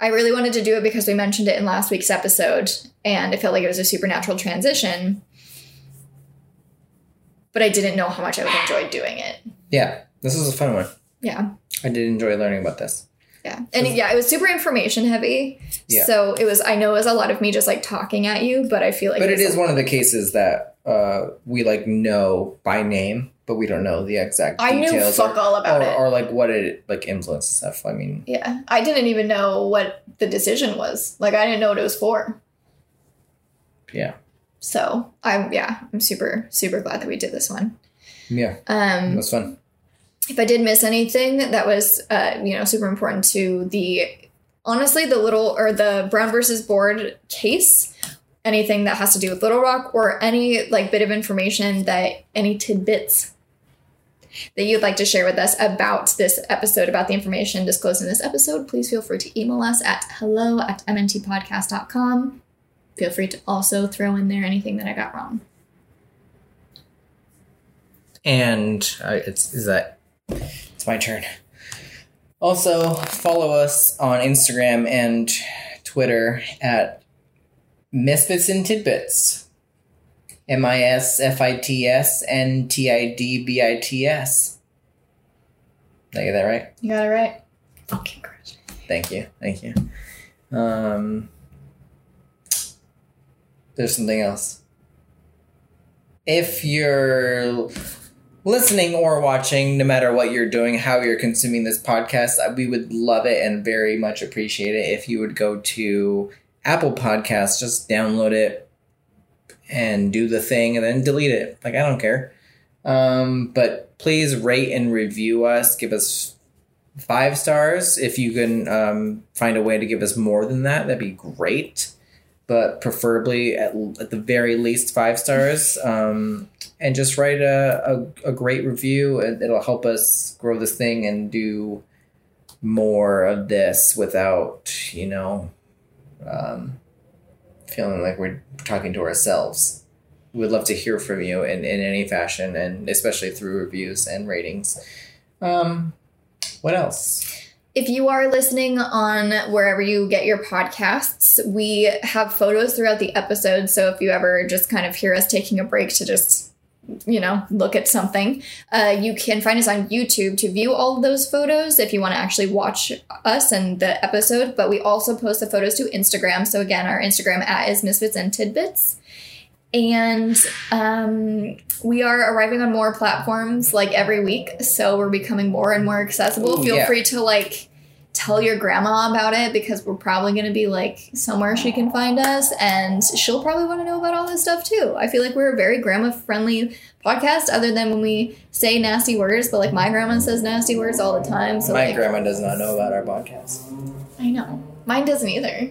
[SPEAKER 2] I really wanted to do it because we mentioned it in last week's episode, and it felt like it was a supernatural transition. But I didn't know how much I would enjoy doing it.
[SPEAKER 1] Yeah, this is a fun one.
[SPEAKER 2] Yeah,
[SPEAKER 1] I did enjoy learning about this.
[SPEAKER 2] yeah, and yeah, it was super information heavy.
[SPEAKER 1] Yeah.
[SPEAKER 2] So it was. I know it was a lot of me just like talking at you, but I feel like.
[SPEAKER 1] but it
[SPEAKER 2] was
[SPEAKER 1] one of the cases that uh, we like know by name, but we don't know the exact
[SPEAKER 2] I knew fuck
[SPEAKER 1] or,
[SPEAKER 2] all about
[SPEAKER 1] or,
[SPEAKER 2] it.
[SPEAKER 1] or like what it like influenced stuff. I mean,
[SPEAKER 2] Yeah, I didn't even know what the decision was. Like, I didn't know what it was for.
[SPEAKER 1] yeah,
[SPEAKER 2] So I'm yeah, I'm super super glad that we did this one.
[SPEAKER 1] yeah, it
[SPEAKER 2] Um,
[SPEAKER 1] was fun.
[SPEAKER 2] if I did miss anything, that was uh, you know super important to the honestly the little or the Brown versus Board case. Anything that has to do with Little Rock or any like bit of information that any tidbits that you'd like to share with us about this episode, about the information disclosed in this episode, please feel free to email us at hello at mntpodcast.com. Feel free to also throw in there anything that I got wrong.
[SPEAKER 1] And uh, it's is that it's my turn. Also, follow us on Instagram and Twitter at Misfits and Tidbits. M I S F I T S N T I D B I T S. Did I get that right?
[SPEAKER 2] You got it right. Fucking.
[SPEAKER 1] Thank you. Thank you. Um, there's something else. If you're listening or watching, no matter what you're doing, how you're consuming this podcast, we would love it and very much appreciate it if you would go to Apple Podcasts, just download it and do the thing and then delete it. Like, I don't care. Um, but please rate and review us. Give us five stars. If you can um, find a way to give us more than that, that'd be great. But preferably at, at the very least five stars. Um, and just write a, a, a great review. It'll help us grow this thing and do more of this without, you know, um, feeling like we're talking to ourselves. We would love to hear from you in, in any fashion, and especially through reviews and ratings. Um, what else?
[SPEAKER 2] If you are listening on wherever you get your podcasts, we have photos throughout the episode. So if you ever just kind of hear us taking a break to just, you know, look at something, uh, you can find us on YouTube to view all of those photos if you want to actually watch us and the episode. But we also post the photos to Instagram. So again, our Instagram at is Misfits and Tidbits. And um, we are arriving on more platforms like every week. So we're becoming more and more accessible.
[SPEAKER 1] Ooh,
[SPEAKER 2] Feel
[SPEAKER 1] yeah.
[SPEAKER 2] free to like tell your grandma about it because we're probably going to be like somewhere she can find us and she'll probably want to know about all this stuff too. I feel like we're a very grandma friendly podcast other than when we say nasty words, but like my grandma says nasty words all the time. So
[SPEAKER 1] My
[SPEAKER 2] like,
[SPEAKER 1] grandma does not know about our podcast.
[SPEAKER 2] I know. Mine doesn't either.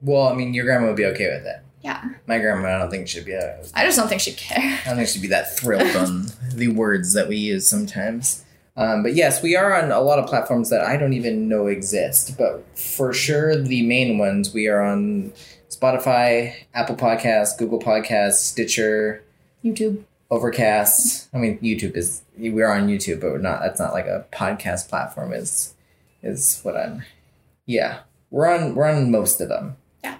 [SPEAKER 1] Well, I mean, your grandma would be okay with it.
[SPEAKER 2] Yeah.
[SPEAKER 1] My grandma, I don't think she'd be. Uh,
[SPEAKER 2] I just don't think she'd care.
[SPEAKER 1] I don't think she'd be that thrilled on the words that we use sometimes. Um, but yes, we are on a lot of platforms that I don't even know exist. But for sure, the main ones we are on Spotify, Apple Podcasts, Google Podcasts, Stitcher,
[SPEAKER 2] YouTube.
[SPEAKER 1] Overcast. I mean, YouTube is we're on YouTube, but we're not. That's not like a podcast platform. Is is what I'm. Yeah, we're on. We're on most of them, Yeah.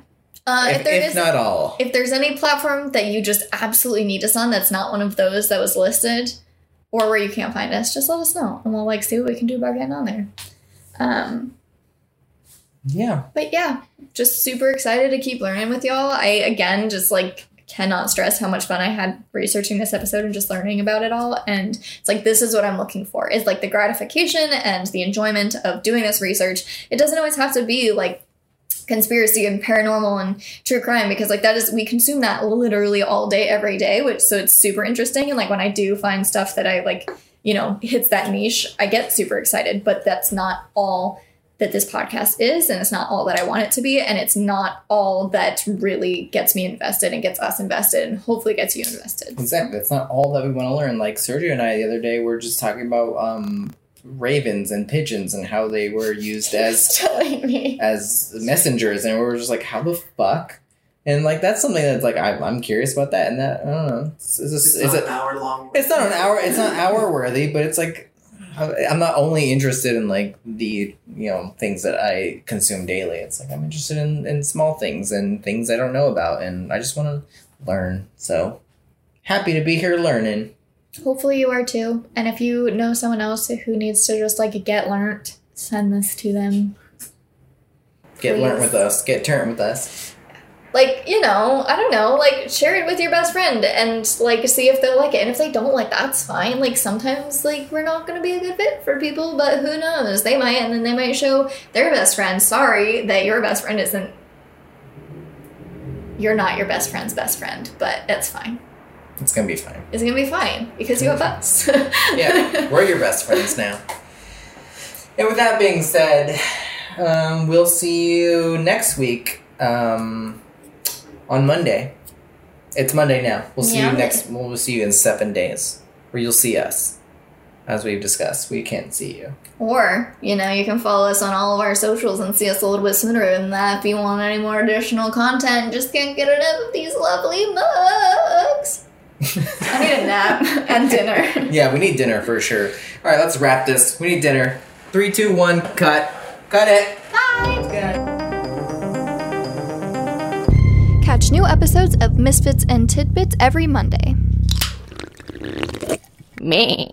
[SPEAKER 2] Uh, if,
[SPEAKER 1] if,
[SPEAKER 2] there
[SPEAKER 1] if
[SPEAKER 2] is-
[SPEAKER 1] not all.
[SPEAKER 2] if there's any platform that you just absolutely need us on that's not one of those that was listed or where you can't find us just let us know and we'll like see what we can do about getting on there. Um
[SPEAKER 1] yeah,
[SPEAKER 2] but yeah just super excited to keep learning with y'all. I again just like cannot stress how much fun i had researching this episode and just learning about it all and it's like this is what i'm looking for is like the gratification and the enjoyment of doing this research. It doesn't always have to be like conspiracy and paranormal and true crime because like that is we consume that literally all day every day which so it's super interesting and like when i do find stuff that i like you know hits that niche i get super excited but that's not all that this podcast is and it's not all that i want it to be and it's not all that really gets me invested and gets us invested and hopefully gets you invested
[SPEAKER 1] exactly. That's not all that we want to learn. Like Sergio and I the other day were just talking about um, ravens and pigeons and how they were used as
[SPEAKER 2] telling me
[SPEAKER 1] as messengers, and we were just like, how the fuck? And like that's something that's like I, I'm curious about that, and that I don't know. It's, it's,
[SPEAKER 3] It's,
[SPEAKER 1] just, it's,
[SPEAKER 3] not
[SPEAKER 1] a,
[SPEAKER 3] an hour long.
[SPEAKER 1] it's not an hour. It's not hour worthy, but it's like I'm not only interested in like the you know things that I consume daily. It's like I'm interested in, in small things and things I don't know about, and I just want to learn. So happy to be here learning.
[SPEAKER 2] Hopefully you are too and if you know someone else who needs to just like get learnt send this to them
[SPEAKER 1] Get learnt with us. Get turnt with us.
[SPEAKER 2] Like, you know, I don't know, like share it with your best friend and like see if they'll like it. And if they don't like that's fine. Like sometimes like we're not gonna be a good fit for people, but who knows? They might and then they might show their best friend, sorry that your best friend isn't you're not your best friend's best friend, but it's fine.
[SPEAKER 1] It's gonna be fine.
[SPEAKER 2] It's gonna be fine because you have us.
[SPEAKER 1] Yeah, we're your best friends now. And with that being said, um, we'll see you next week um, on Monday. It's Monday now. We'll see
[SPEAKER 2] Yeah.
[SPEAKER 1] you next. We'll see you in seven days, where you'll see us, as we've discussed. We can't see you.
[SPEAKER 2] Or, you know, you can follow us on all of our socials and see us a little bit sooner than that if you want any more additional content. Just can't get enough of these lovely mugs. I need a nap and dinner.
[SPEAKER 1] Yeah, we need dinner for sure. All right, let's wrap this. We need dinner. Three, two, one, cut. Cut it.
[SPEAKER 2] Bye!
[SPEAKER 4] Catch new episodes of Misfits and Tidbits every Monday.
[SPEAKER 5] Me.